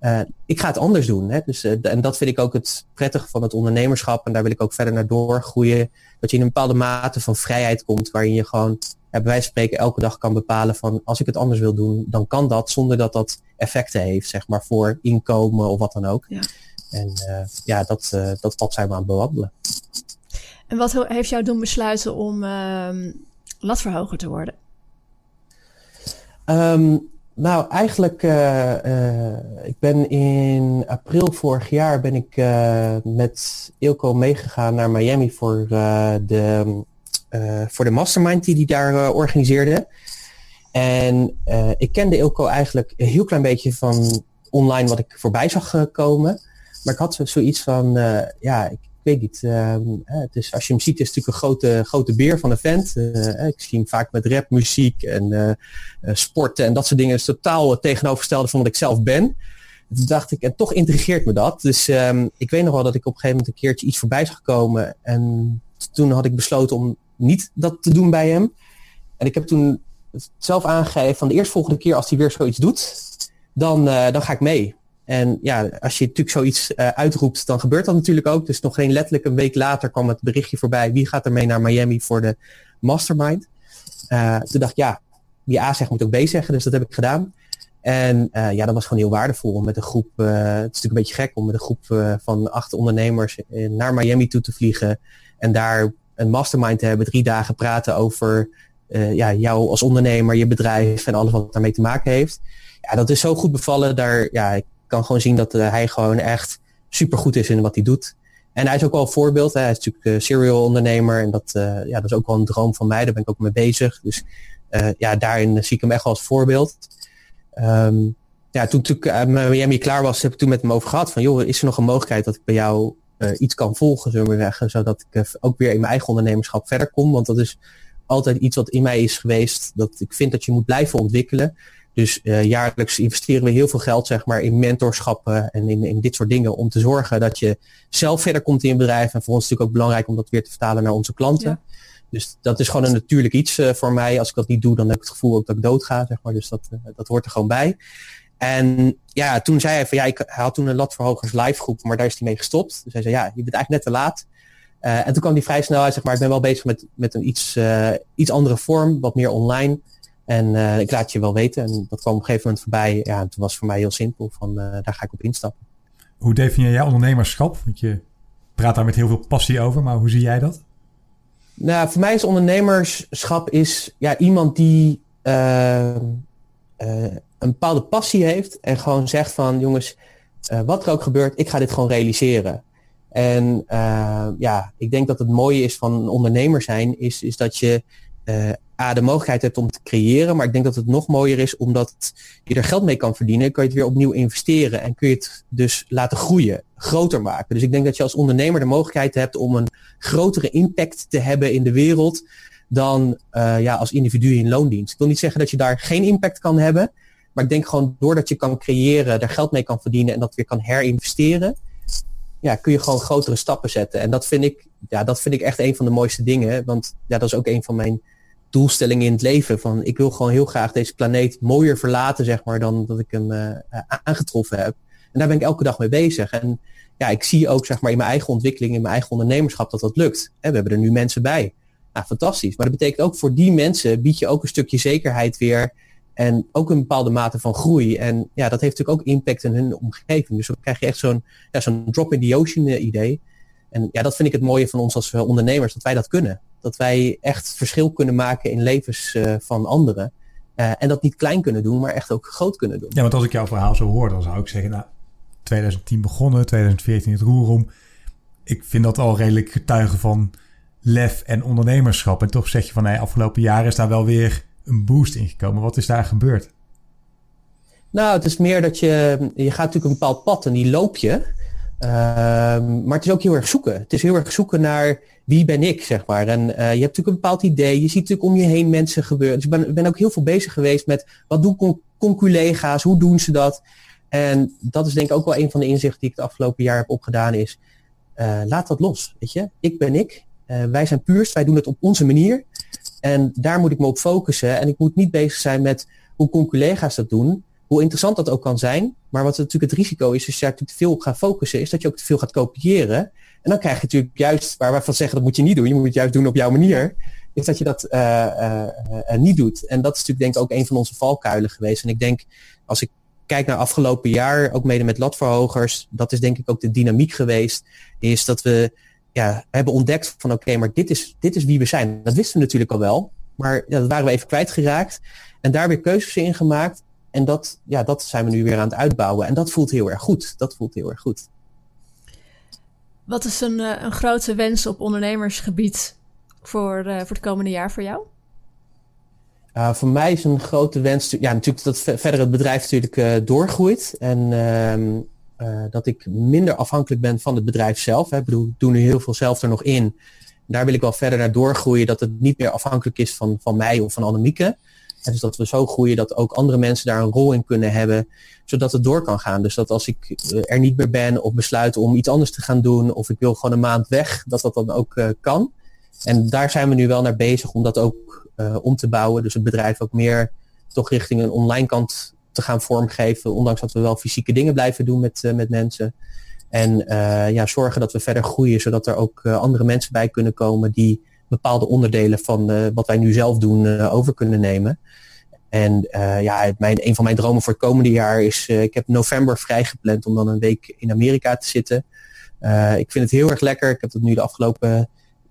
Uh, ik ga het anders doen. Hè? Dus, uh, en dat vind ik ook het prettige van het ondernemerschap. En daar wil ik ook verder naar doorgroeien. Dat je in een bepaalde mate van vrijheid komt waarin je gewoon ja, bij wijze van spreken elke dag kan bepalen van als ik het anders wil doen, dan kan dat zonder dat dat effecten heeft, zeg maar, voor inkomen of wat dan ook. Ja. En uh, ja, dat, uh, dat pad zijn we aan het bewandelen. En wat heeft jou doen besluiten om uh, latverhoger te worden? Um, nou, eigenlijk, uh, ik ben in april vorig jaar ben ik met Ilko meegegaan naar Miami voor, de, voor de mastermind die hij daar organiseerde. En ik kende Ilko eigenlijk een heel klein beetje van online wat ik voorbij zag komen. Maar ik had zoiets van, uh, ja, ik, weet niet. Uh, het is, als je hem ziet, is het natuurlijk een grote, grote beer van een vent. Uh, ik zie hem vaak met rap, muziek en sporten en dat soort dingen. is totaal tegenovergestelde van wat ik zelf ben. Toen dacht ik, en toch intrigeert me dat. Dus um, ik weet nog wel dat ik op een gegeven moment een keertje iets voorbij zag komen. En toen had ik besloten om niet dat te doen bij hem. En ik heb toen zelf aangegeven van de eerstvolgende keer als hij weer zoiets doet, dan, dan ga ik mee. En ja, als je natuurlijk zoiets uh, uitroept, dan gebeurt dat natuurlijk ook. Dus nog geen letterlijk een week later kwam het berichtje voorbij. Wie gaat er mee naar Miami voor de mastermind? Uh, toen dacht ik, ja, wie A zegt moet ook B zeggen. Dus dat heb ik gedaan. En uh, ja, dat was gewoon heel waardevol om met een groep, het is natuurlijk een beetje gek om met een groep van acht ondernemers naar Miami toe te vliegen. En daar een mastermind te hebben, drie dagen praten over ja, jou als ondernemer, je bedrijf en alles wat daarmee te maken heeft. Ja, dat is zo goed bevallen. Daar, ja, ik kan gewoon zien dat uh, hij gewoon echt super goed is in wat hij doet. En hij is ook wel een voorbeeld. Hè. Hij is natuurlijk uh, serial ondernemer. En dat, uh, ja, dat is ook wel een droom van mij. Daar ben ik ook mee bezig. Dus ja, daarin zie ik hem echt als voorbeeld. Um, ja, toen ik Miami klaar was, heb ik toen met hem over gehad. Van joh, is er nog een mogelijkheid dat ik bij jou iets kan volgen, zullen we zeggen. Zodat ik ook weer in mijn eigen ondernemerschap verder kom. Want dat is altijd iets wat in mij is geweest. Dat ik vind dat je moet blijven ontwikkelen. Dus uh, jaarlijks investeren we heel veel geld zeg maar, in mentorschappen en in, in dit soort dingen om te zorgen dat je zelf verder komt in je bedrijf. En voor ons is het natuurlijk ook belangrijk om dat weer te vertalen naar onze klanten. Ja. Dus dat is gewoon een natuurlijk iets uh, voor mij. Als ik dat niet doe, dan heb ik het gevoel dat ik doodga. Zeg maar. Dus dat, uh, dat hoort er gewoon bij. En ja, toen zei hij van ja, ik had toen een latverhogers live groep, maar daar is hij mee gestopt. Dus hij zei ja, je bent eigenlijk net te laat. Uh, en toen kwam hij vrij snel uit, zeg maar, ik ben wel bezig met, met een iets, uh, iets andere vorm, wat meer online. En ik laat je wel weten. En dat kwam op een gegeven moment voorbij. Ja, en toen was het voor mij heel simpel. Van daar ga ik op instappen. Hoe definieer jij ondernemerschap? Want je praat daar met heel veel passie over, maar hoe zie jij dat? Nou, voor mij is ondernemerschap is ja, iemand die uh, uh, een bepaalde passie heeft en gewoon zegt van jongens, wat er ook gebeurt, ik ga dit gewoon realiseren. En ja, ik denk dat het mooie is van ondernemer zijn, is, is dat je A, de mogelijkheid hebt om te creëren. Maar ik denk dat het nog mooier is omdat je er geld mee kan verdienen. Kun je het weer opnieuw investeren en kun je het dus laten groeien, groter maken. Dus ik denk dat je als ondernemer de mogelijkheid hebt om een grotere impact te hebben in de wereld dan uh, ja, als individu in loondienst. Ik wil niet zeggen dat je daar geen impact kan hebben. Maar ik denk gewoon doordat je kan creëren, daar geld mee kan verdienen en dat weer kan herinvesteren. Ja, kun je gewoon grotere stappen zetten. En dat vind ik, ja, dat vind ik echt een van de mooiste dingen. Want ja, dat is ook een van mijn doelstelling in het leven. Van ik wil gewoon heel graag deze planeet mooier verlaten, zeg maar, dan dat ik hem uh, aangetroffen heb. En daar ben ik elke dag mee bezig. En ja, ik zie ook zeg maar in mijn eigen ontwikkeling, in mijn eigen ondernemerschap dat dat lukt. En we hebben er nu mensen bij. Nou, fantastisch. Maar dat betekent ook voor die mensen bied je ook een stukje zekerheid weer. En ook een bepaalde mate van groei. En ja, dat heeft natuurlijk ook impact in hun omgeving. Dus dan krijg je echt zo'n ja, zo'n drop in the ocean eh, idee. En ja, dat vind ik het mooie van ons als ondernemers, dat wij dat kunnen. Dat wij echt verschil kunnen maken in levens uh, van anderen. Uh, en dat niet klein kunnen doen, maar echt ook groot kunnen doen. Ja, want als ik jouw verhaal zo hoor, dan zou ik zeggen, nou, 2010 begonnen, 2014 het roerom. Ik vind dat al redelijk getuigen van lef en ondernemerschap. En toch zeg je van, nee, afgelopen jaren is daar wel weer een boost in gekomen. Wat is daar gebeurd? Nou, het is meer dat je, je gaat natuurlijk een bepaald pad en die loop je. Uh, maar het is ook heel erg zoeken. Het is heel erg zoeken naar wie ben ik, zeg maar. En uh, je hebt natuurlijk een bepaald idee. Je ziet natuurlijk om je heen mensen gebeuren. Dus ik ben, ben ook heel veel bezig geweest met wat doen conculega's, hoe doen ze dat? En dat is denk ik ook wel een van de inzichten die ik het afgelopen jaar heb opgedaan is, uh, laat dat los, weet je. Ik ben ik. Uh, wij zijn puurst, wij doen het op onze manier. En daar moet ik me op focussen. En ik moet niet bezig zijn met hoe conculega's dat doen. Hoe interessant dat ook kan zijn. Maar wat natuurlijk het risico is, als je daar te veel op gaat focussen, is dat je ook te veel gaat kopiëren. En dan krijg je natuurlijk juist, waar wij van zeggen, dat moet je niet doen. Je moet het juist doen op jouw manier. Is dat je dat uh, uh, uh, niet doet. En dat is natuurlijk denk ik ook een van onze valkuilen geweest. En ik denk, als ik kijk naar afgelopen jaar, ook mede met latverhogers, dat is denk ik ook de dynamiek geweest, is dat we ja, hebben ontdekt van oké, maar dit is, dit is wie we zijn. Dat wisten we natuurlijk al wel, maar ja, dat waren we even kwijtgeraakt. En daar weer keuzes in gemaakt. En dat, ja, dat zijn we nu weer aan het uitbouwen. En dat voelt heel erg goed. Dat voelt heel erg goed. Wat is een, een grote wens op ondernemersgebied voor, uh, voor het komende jaar voor jou? Uh, voor mij is een grote wens, ja, natuurlijk dat verder het bedrijf natuurlijk uh, doorgroeit. En uh, dat ik minder afhankelijk ben van het bedrijf zelf. Hè. Ik bedoel, ik doe nu heel veel zelf er nog in. Daar wil ik wel verder naar doorgroeien, dat het niet meer afhankelijk is van, van mij of van Annemieke. Dus dat we zo groeien dat ook andere mensen daar een rol in kunnen hebben, zodat het door kan gaan. Dus dat als ik er niet meer ben of besluit om iets anders te gaan doen, of ik wil gewoon een maand weg, dat dat dan ook uh, kan. En daar zijn we nu wel naar bezig om dat ook uh, om te bouwen. Dus het bedrijf ook meer toch richting een online kant te gaan vormgeven. Ondanks dat we wel fysieke dingen blijven doen met, met mensen. En ja, zorgen dat we verder groeien, zodat er ook andere mensen bij kunnen komen die bepaalde onderdelen van wat wij nu zelf doen over kunnen nemen. En ja, mijn, een van mijn dromen voor het komende jaar is, ik heb november vrijgepland om dan een week in Amerika te zitten. ik vind het heel erg lekker. Ik heb dat nu de afgelopen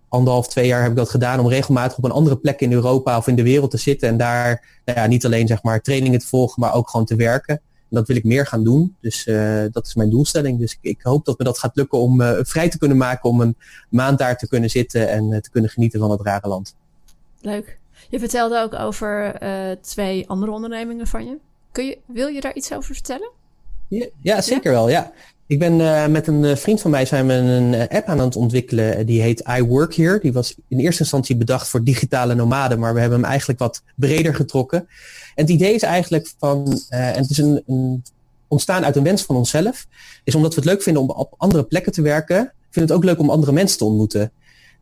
anderhalf, twee jaar heb ik dat gedaan om regelmatig op een andere plek in Europa of in de wereld te zitten en daar nou ja, niet alleen zeg maar trainingen te volgen, maar ook gewoon te werken. En dat wil ik meer gaan doen. Dus uh, dat is mijn doelstelling. Dus ik, ik, hoop dat me dat gaat lukken om uh, vrij te kunnen maken om een maand daar te kunnen zitten en uh, te kunnen genieten van het rare land. Leuk. Je vertelde ook over twee andere ondernemingen van je. Kun je. Wil je daar iets over vertellen? Ja, ja zeker ja? wel. Ja. Ik ben uh, met een uh, vriend van mij zijn we een uh, app aan het ontwikkelen. Die heet I Work Here. Die was in eerste instantie bedacht voor digitale nomaden, maar we hebben hem eigenlijk wat breder getrokken. En het idee is eigenlijk van, en het is een, een, ontstaan uit een wens van onszelf, is omdat we het leuk vinden om op andere plekken te werken, vinden het ook leuk om andere mensen te ontmoeten.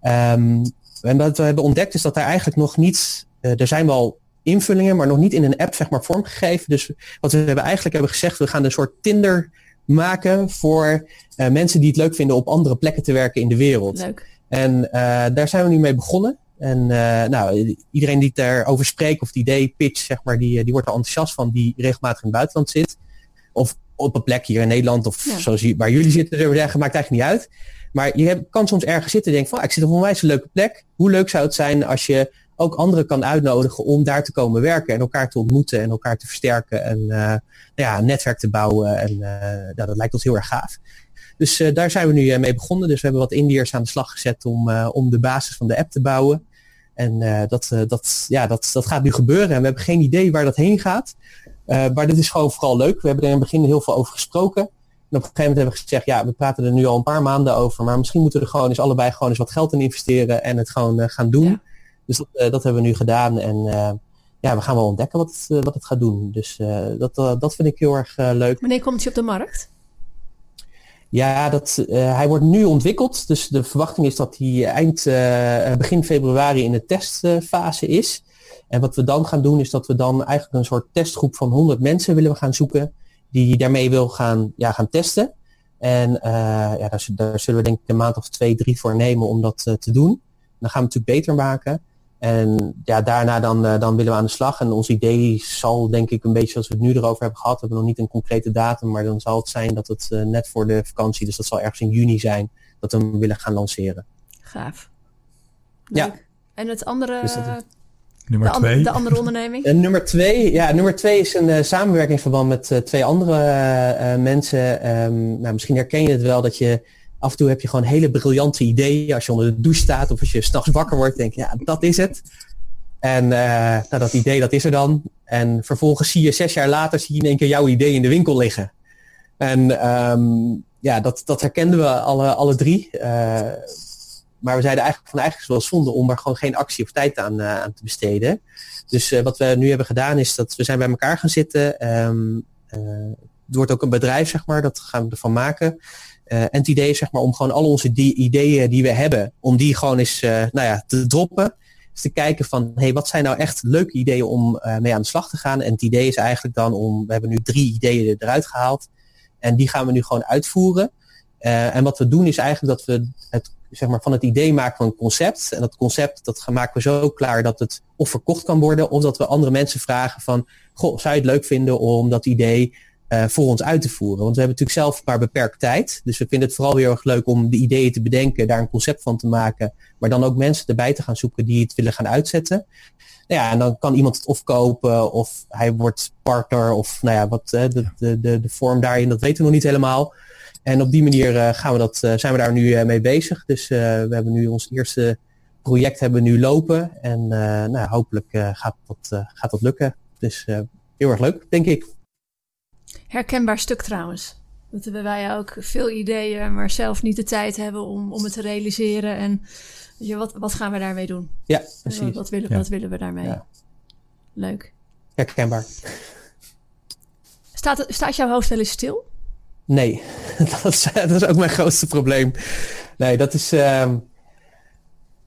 Um, en wat we hebben ontdekt is dat daar eigenlijk nog niet, er zijn wel invullingen, maar nog niet in een app zeg maar vormgegeven. Dus wat we hebben eigenlijk hebben gezegd, we gaan een soort Tinder maken voor uh, mensen die het leuk vinden op andere plekken te werken in de wereld. Leuk. En uh, daar zijn we nu mee begonnen. Uh, En nou, iedereen die daarover spreekt of het idee pitch, zeg maar, die, die wordt er enthousiast van, die regelmatig in het buitenland zit. Of op een plek hier in Nederland, of zoals waar jullie zitten, zullen we zeggen, maakt eigenlijk niet uit. Maar je kan soms ergens zitten en denken van, ah, ik zit op een wijze leuke plek. Hoe leuk zou het zijn als je ook anderen kan uitnodigen om daar te komen werken en elkaar te ontmoeten en elkaar te versterken en uh, nou ja, een netwerk te bouwen. En uh, dat lijkt ons heel erg gaaf. Dus uh, daar zijn we nu mee begonnen. Dus we hebben wat Indiërs aan de slag gezet om, om de basis van de app te bouwen. En dat, dat, ja, dat, dat gaat nu gebeuren. En we hebben geen idee waar dat heen gaat. maar dit is gewoon vooral leuk. We hebben er in het begin heel veel over gesproken. En op een gegeven moment hebben we gezegd, ja, we praten er nu al een paar maanden over. Maar misschien moeten we er gewoon eens allebei gewoon eens wat geld in investeren en het gewoon gaan doen. Dus dat, uh, dat, hebben we nu gedaan. En uh, ja, we gaan wel ontdekken wat het, uh, wat het gaat doen. Dus dat, dat vind ik heel erg leuk. Wanneer komt hij op de markt? Ja, dat, hij wordt nu ontwikkeld. Dus de verwachting is dat hij eind, begin februari in de testfase is. En wat we dan gaan doen is dat we dan eigenlijk een soort testgroep van 100 mensen willen we gaan zoeken. Die daarmee wil gaan, ja, gaan testen. En ja, daar, daar, zullen we denk ik een maand of twee, drie voor nemen om dat te doen. Dan gaan we het natuurlijk beter maken. En ja, daarna dan, uh, dan willen we aan de slag. En ons idee zal denk ik een beetje zoals we het nu erover hebben gehad. We hebben nog niet een concrete datum, maar dan zal het zijn dat het uh, net voor de vakantie, dus dat zal ergens in juni zijn, dat we hem willen gaan lanceren. Gaaf. Leuk. Ja. En het andere... Dus nummer de twee. de andere onderneming? En nummer twee, ja, nummer twee is een uh, samenwerkingsverband met twee andere mensen. Um, nou, misschien herken je het wel dat je af en toe heb je gewoon hele briljante ideeën. Als je onder de douche staat of als je s'nachts wakker wordt, denk je, ja, dat is het. En uh, nou, dat idee, dat is er dan. En vervolgens zie je zes jaar later, zie je in één keer jouw idee in de winkel liggen. En um, ja, dat, dat herkenden we alle, alle drie. Uh, maar we zeiden eigenlijk van eigenlijk is wel zonde om er gewoon geen actie of tijd aan, uh, aan te besteden. Dus wat we nu hebben gedaan is dat we zijn bij elkaar gaan zitten. Um, het wordt ook een bedrijf, zeg maar, dat gaan we ervan maken. Uh, en het idee is zeg maar om gewoon al onze ideeën die we hebben, om die gewoon eens uh, nou ja, te droppen. Dus te kijken van, hey, wat zijn nou echt leuke ideeën om uh, mee aan de slag te gaan? En het idee is eigenlijk dan om, we hebben nu drie ideeën eruit gehaald. En die gaan we nu gewoon uitvoeren. en wat we doen is eigenlijk dat we het, zeg maar, van het idee maken van een concept. En dat concept, dat maken we zo klaar dat het of verkocht kan worden, of dat we andere mensen vragen van, goh, zou je het leuk vinden om dat idee uh, voor ons uit te voeren. Want we hebben natuurlijk zelf maar beperkt tijd. Dus we vinden het vooral heel erg leuk om de ideeën te bedenken, daar een concept van te maken, maar dan ook mensen erbij te gaan zoeken die het willen gaan uitzetten. Nou ja, en dan kan iemand het of kopen of hij wordt partner of nou ja, wat uh, de, de, de, de, vorm daarin, dat weten we nog niet helemaal. En op die manier uh, gaan we dat, zijn we daar nu mee bezig. Dus we hebben nu ons eerste project hebben nu lopen en nou, hopelijk gaat, dat, gaat dat lukken. Dus heel erg leuk, denk ik herkenbaar stuk trouwens. Dat hebben wij ook veel ideeën, maar zelf niet de tijd hebben om, om het te realiseren. En je, wat, wat gaan we daarmee doen? Ja, precies. Wat, wat willen, ja. wat willen we daarmee? Ja. Leuk. Herkenbaar. Staat, staat jouw hoofd wel eens stil? Nee, dat is, dat is ook mijn grootste probleem. Nee, dat is... Uh,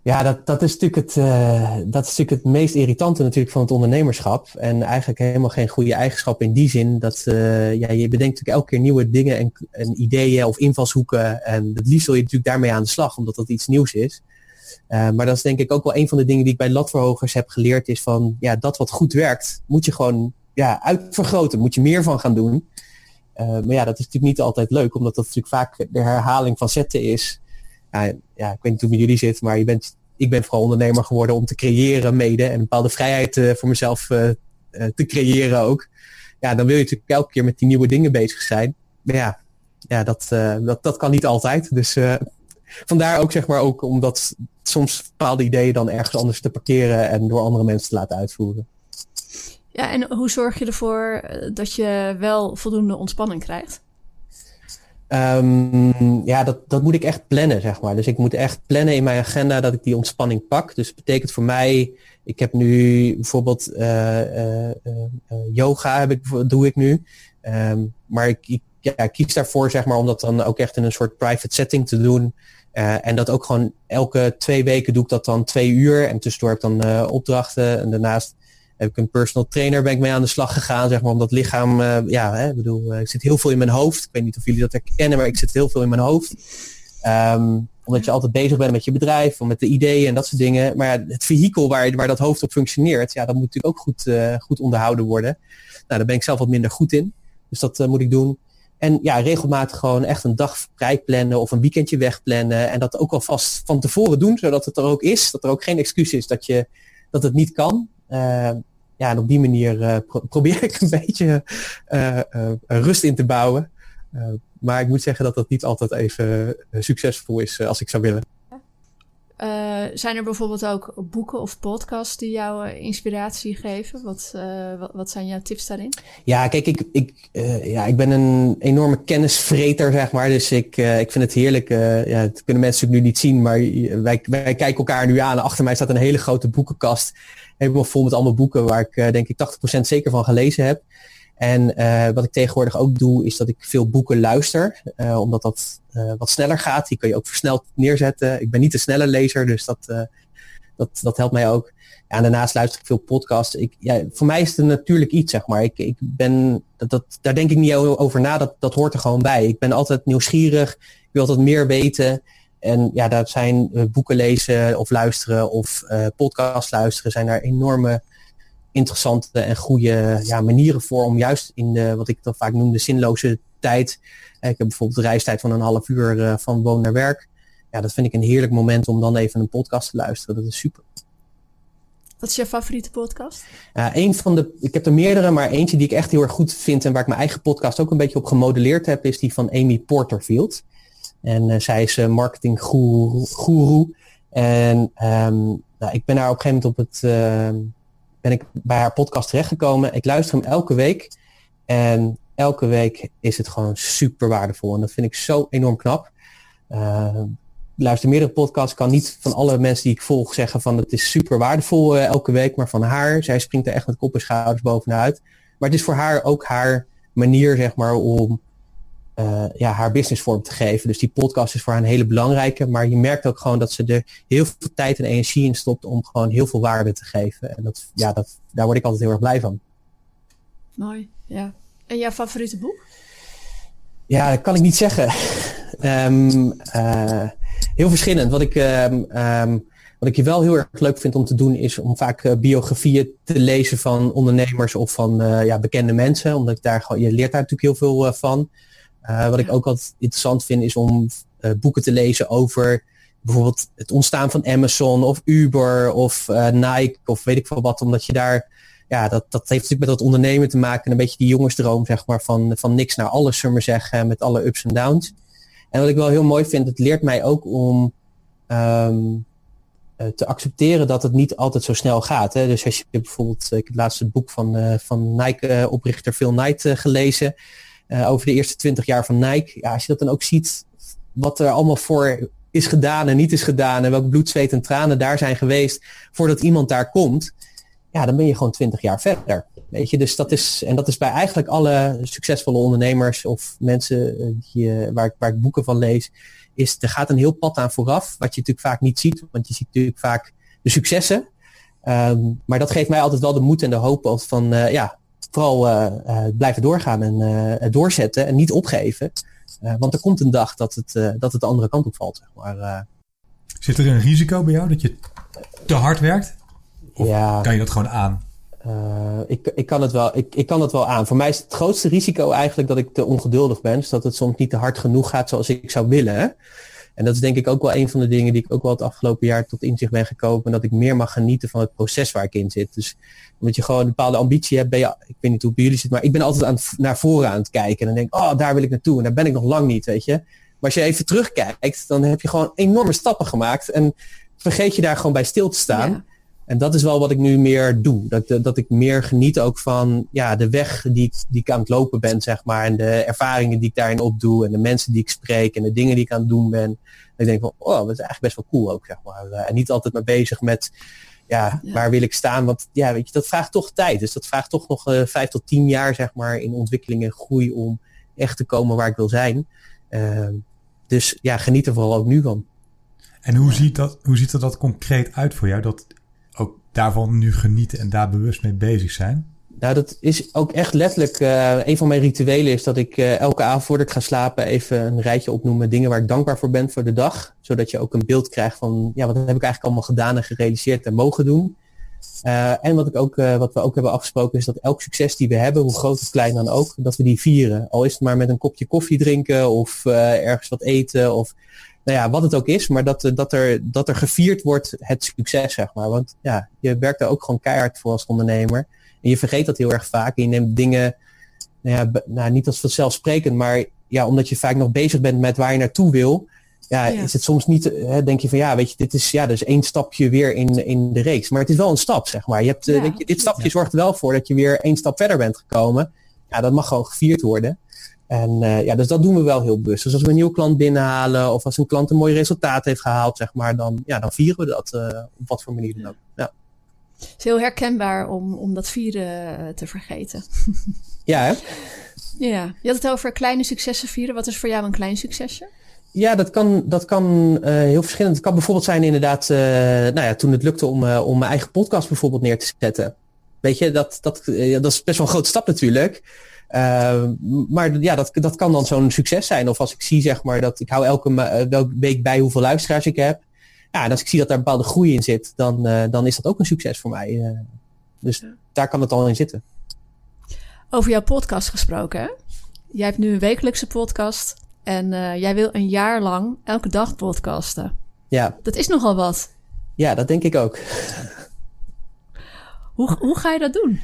ja, dat, dat, is natuurlijk het, uh, dat is natuurlijk het meest irritante natuurlijk van het ondernemerschap. En eigenlijk helemaal geen goede eigenschap in die zin. Dat uh, ja, je bedenkt natuurlijk elke keer nieuwe dingen en, ideeën of invalshoeken. En het liefst wil je natuurlijk daarmee aan de slag, omdat dat iets nieuws is. Uh, maar dat is denk ik ook wel een van de dingen die ik bij latverhogers heb geleerd. Is van, ja, dat wat goed werkt, moet je gewoon ja, uitvergroten. Moet je meer van gaan doen. maar ja, dat is natuurlijk niet altijd leuk, omdat dat natuurlijk vaak de herhaling van zetten is ja, ja, ik weet niet hoe het met jullie zit, maar je bent, ik ben vooral ondernemer geworden om te creëren mede en bepaalde vrijheid uh, voor mezelf uh, uh, te creëren ook. Ja, dan wil je natuurlijk elke keer met die nieuwe dingen bezig zijn. Maar ja, ja dat, dat, dat kan niet altijd. Dus vandaar ook zeg maar ook omdat soms bepaalde ideeën dan ergens anders te parkeren en door andere mensen te laten uitvoeren. Ja, en hoe zorg je ervoor dat je wel voldoende ontspanning krijgt? Um, ja, dat, dat moet ik echt plannen, zeg maar. Dus ik moet echt plannen in mijn agenda dat ik die ontspanning pak. Dus betekent voor mij, ik heb nu bijvoorbeeld uh, uh, uh, yoga heb ik, doe ik nu. Um, maar ik, ik ja, kies daarvoor, zeg maar, om dat dan ook echt in een soort private setting te doen. en dat ook gewoon elke twee weken doe ik dat dan twee uur. En tussendoor heb ik dan opdrachten. En daarnaast heb ik een personal trainer, ben ik mee aan de slag gegaan, zeg maar, om dat lichaam, uh, ja, hè, bedoel, uh, ik zit heel veel in mijn hoofd. Ik weet niet of jullie dat herkennen, maar ik zit heel veel in mijn hoofd. Um, Omdat je altijd bezig bent met je bedrijf, met de ideeën en dat soort dingen. Maar ja, het vehikel waar, waar dat hoofd op functioneert, ja, dat moet natuurlijk ook goed, goed onderhouden worden. Nou, daar ben ik zelf wat minder goed in. Dus dat moet ik doen. En ja, regelmatig gewoon echt een dag vrij plannen of een weekendje wegplannen. En dat ook alvast van tevoren doen, zodat het er ook is. Dat er ook geen excuus is dat, je, dat het niet kan. Uh, ja, en op die manier pro probeer ik een beetje uh, rust in te bouwen. maar ik moet zeggen dat dat niet altijd even succesvol is als ik zou willen. Uh, zijn er bijvoorbeeld ook boeken of podcasts die jou uh, inspiratie geven? Wat, uh, wat, wat, zijn jouw tips daarin? Ja, kijk, ik, ik, ja, ik ben een enorme kennisvreter, zeg maar. Dus ik, ik vind het heerlijk. ja, dat kunnen mensen nu niet zien, maar wij, wij kijken elkaar nu aan. Achter mij staat een hele grote boekenkast. Helemaal vol met allemaal boeken waar ik denk ik 80% zeker van gelezen heb. En uh, wat ik tegenwoordig ook doe, is dat ik veel boeken luister. Uh, omdat dat uh, wat sneller gaat. Die kun je ook versneld neerzetten. Ik ben niet de snelle lezer, dus dat, dat, dat helpt mij ook. Ja, en daarnaast luister ik veel podcasts. Ik, ja, voor mij is het natuurlijk iets, zeg maar. Ik, ik ben, dat, dat, daar denk ik niet over na. Dat, dat hoort er gewoon bij. Ik ben altijd nieuwsgierig. Ik wil altijd meer weten. En ja, dat zijn boeken lezen of luisteren of podcast luisteren. Zijn daar enorme interessante en goede ja, manieren voor om juist in de, wat ik dan vaak noem, de zinloze tijd. Eh, ik heb bijvoorbeeld de reistijd van een half uur uh, van woon naar werk. Ja, dat vind ik een heerlijk moment om dan even een podcast te luisteren. Dat is super. Wat is jouw favoriete podcast? Ja, een van de, ik heb er meerdere, maar eentje die ik echt heel erg goed vind en waar ik mijn eigen podcast ook een beetje op gemodelleerd heb, is die van Amy Porterfield. En uh, zij is uh, marketing guru. En um, nou, ik ben daar op een gegeven moment op het, uh, ben ik bij haar podcast terechtgekomen. Ik luister hem elke week. En elke week is het gewoon super waardevol. En dat vind ik zo enorm knap. Uh, luister meerdere podcasts. kan niet van alle mensen die ik volg zeggen van het is super waardevol uh, elke week. Maar van haar, zij springt er echt met kop en schouders bovenuit. Maar het is voor haar ook haar manier zeg maar om uh, ja, haar business vorm te geven. Dus die podcast is voor haar een hele belangrijke. Maar je merkt ook gewoon dat ze er heel veel tijd en energie in stopt om gewoon heel veel waarde te geven. En dat, ja, dat, daar word ik altijd heel erg blij van. Mooi, ja. En jouw favoriete boek? Ja, dat kan ik niet zeggen. um, uh, heel verschillend. Wat ik, um, um, wat ik je wel heel erg leuk vind om te doen is om vaak uh, biografieën te lezen van ondernemers of van ja, bekende mensen. Omdat ik daar gewoon, je leert daar natuurlijk heel veel van. Uh, wat ik ook altijd interessant vind is om uh, boeken te lezen over bijvoorbeeld het ontstaan van Amazon of Uber of uh, Nike of weet ik veel wat. Omdat je daar, ja, dat, dat heeft natuurlijk met dat ondernemen te maken. Een beetje die jongensdroom, zeg maar, van, van niks naar alles, zullen we zeggen, met alle ups en downs. En wat ik wel heel mooi vind, het leert mij ook om um, te accepteren dat het niet altijd zo snel gaat. Hè? Dus als je bijvoorbeeld, ik heb het laatste boek van, van Nike-oprichter Phil Knight gelezen. Uh, over de eerste twintig jaar van Nike. Ja, als je dat dan ook ziet, wat er allemaal voor is gedaan en niet is gedaan. En welk bloed, zweet en tranen daar zijn geweest voordat iemand daar komt. Ja, dan ben je gewoon twintig jaar verder. Weet je, dus dat is, en dat is bij eigenlijk alle succesvolle ondernemers of mensen die, uh, waar, ik, waar ik boeken van lees, is er gaat een heel pad aan vooraf, wat je natuurlijk vaak niet ziet, want je ziet natuurlijk vaak de successen. Um, maar dat geeft mij altijd wel de moed en de hoop van, ja, vooral uh, blijven doorgaan en uh, doorzetten en niet opgeven. want er komt een dag dat het, dat het de andere kant op valt. Zeg maar. Zit er een risico bij jou dat je te hard werkt? Of ja, kan je dat gewoon aan? ik, ik, kan het wel, ik, ik kan het wel aan. Voor mij is het grootste risico eigenlijk dat ik te ongeduldig ben. Dus dat het soms niet te hard genoeg gaat zoals ik zou willen. En dat is denk ik ook wel een van de dingen die ik ook wel het afgelopen jaar tot inzicht ben gekomen. Dat ik meer mag genieten van het proces waar ik in zit. Dus omdat je gewoon een bepaalde ambitie hebt, ben je, ik weet niet hoe bij jullie zit, maar ik ben altijd aan, naar voren aan het kijken. En dan denk ik, oh, daar wil ik naartoe. En daar ben ik nog lang niet, weet je. Maar als je even terugkijkt, dan heb je gewoon enorme stappen gemaakt. En vergeet je daar gewoon bij stil te staan. En dat is wel wat ik nu meer doe. Dat, dat ik meer geniet ook van ja, de weg die ik, die ik aan het lopen ben, zeg maar. En de ervaringen die ik daarin opdoe. En de mensen die ik spreek. En de dingen die ik aan het doen ben. En ik denk van, oh, dat is eigenlijk best wel cool ook, zeg maar. En niet altijd maar bezig met, ja, ja, waar wil ik staan? Want ja, weet je, dat vraagt toch tijd. Dus dat vraagt toch nog uh, vijf tot tien jaar, zeg maar, in ontwikkeling en groei om echt te komen waar ik wil zijn. Uh, dus ja, geniet er vooral ook nu van. En hoe, ziet dat, hoe ziet er dat concreet uit voor jou? Dat daarvan nu genieten en daar bewust mee bezig zijn? Nou, dat is ook echt letterlijk. Uh, een van mijn rituelen is dat ik uh, elke avond voordat ik ga slapen even een rijtje opnoem met dingen waar ik dankbaar voor ben voor de dag. Zodat je ook een beeld krijgt van ja, wat heb ik eigenlijk allemaal gedaan en gerealiseerd en mogen doen. Uh, en wat, ik ook, wat we ook hebben afgesproken is dat elk succes die we hebben, hoe groot of klein dan ook, dat we die vieren. Al is het maar met een kopje koffie drinken of ergens wat eten of nou ja, wat het ook is, maar dat, dat, er, dat er gevierd wordt het succes, zeg maar. Want ja, je werkt er ook gewoon keihard voor als ondernemer. En je vergeet dat heel erg vaak. En je neemt dingen, nou ja, nou, niet als vanzelfsprekend, maar ja, omdat je vaak nog bezig bent met waar je naartoe wil, ja, is het soms niet, hè, denk je van ja, weet je, dit is, ja, dus één stapje weer in, in de reeks. Maar het is wel een stap, zeg maar. Je hebt, eh, je, dit stapje zorgt er wel voor dat je weer één stap verder bent gekomen. Ja, dat mag gewoon gevierd worden. En uh, ja, dus dat doen we wel heel bewust. Dus als we een nieuwe klant binnenhalen of als een klant een mooi resultaat heeft gehaald, zeg maar, dan, ja, dan vieren we dat uh, op wat voor manier dan ook. Ja. Het is heel herkenbaar om, om dat vieren eh, te vergeten. Ja, hè? Ja. Je had het over kleine successen vieren. Wat is voor jou een klein succesje? Ja, dat kan, dat kan uh, heel verschillend. Het kan bijvoorbeeld zijn inderdaad, nou ja, toen het lukte om, om mijn eigen podcast bijvoorbeeld neer te zetten. Weet je, dat, dat, dat is best wel een grote stap natuurlijk. Maar ja, dat, dat kan dan zo'n succes zijn. Of als ik zie, zeg maar, dat ik hou elke week bij hoeveel luisteraars ik heb. Ja, en als ik zie dat daar bepaalde groei in zit, dan, uh, dan is dat ook een succes voor mij. Uh, dus ja. daar kan het al in zitten. Over jouw podcast gesproken, hè? Jij hebt nu een wekelijkse podcast en uh, jij wil een jaar lang elke dag podcasten. Ja. Dat is nogal wat. Ja, dat denk ik ook. hoe, hoe ga je dat doen?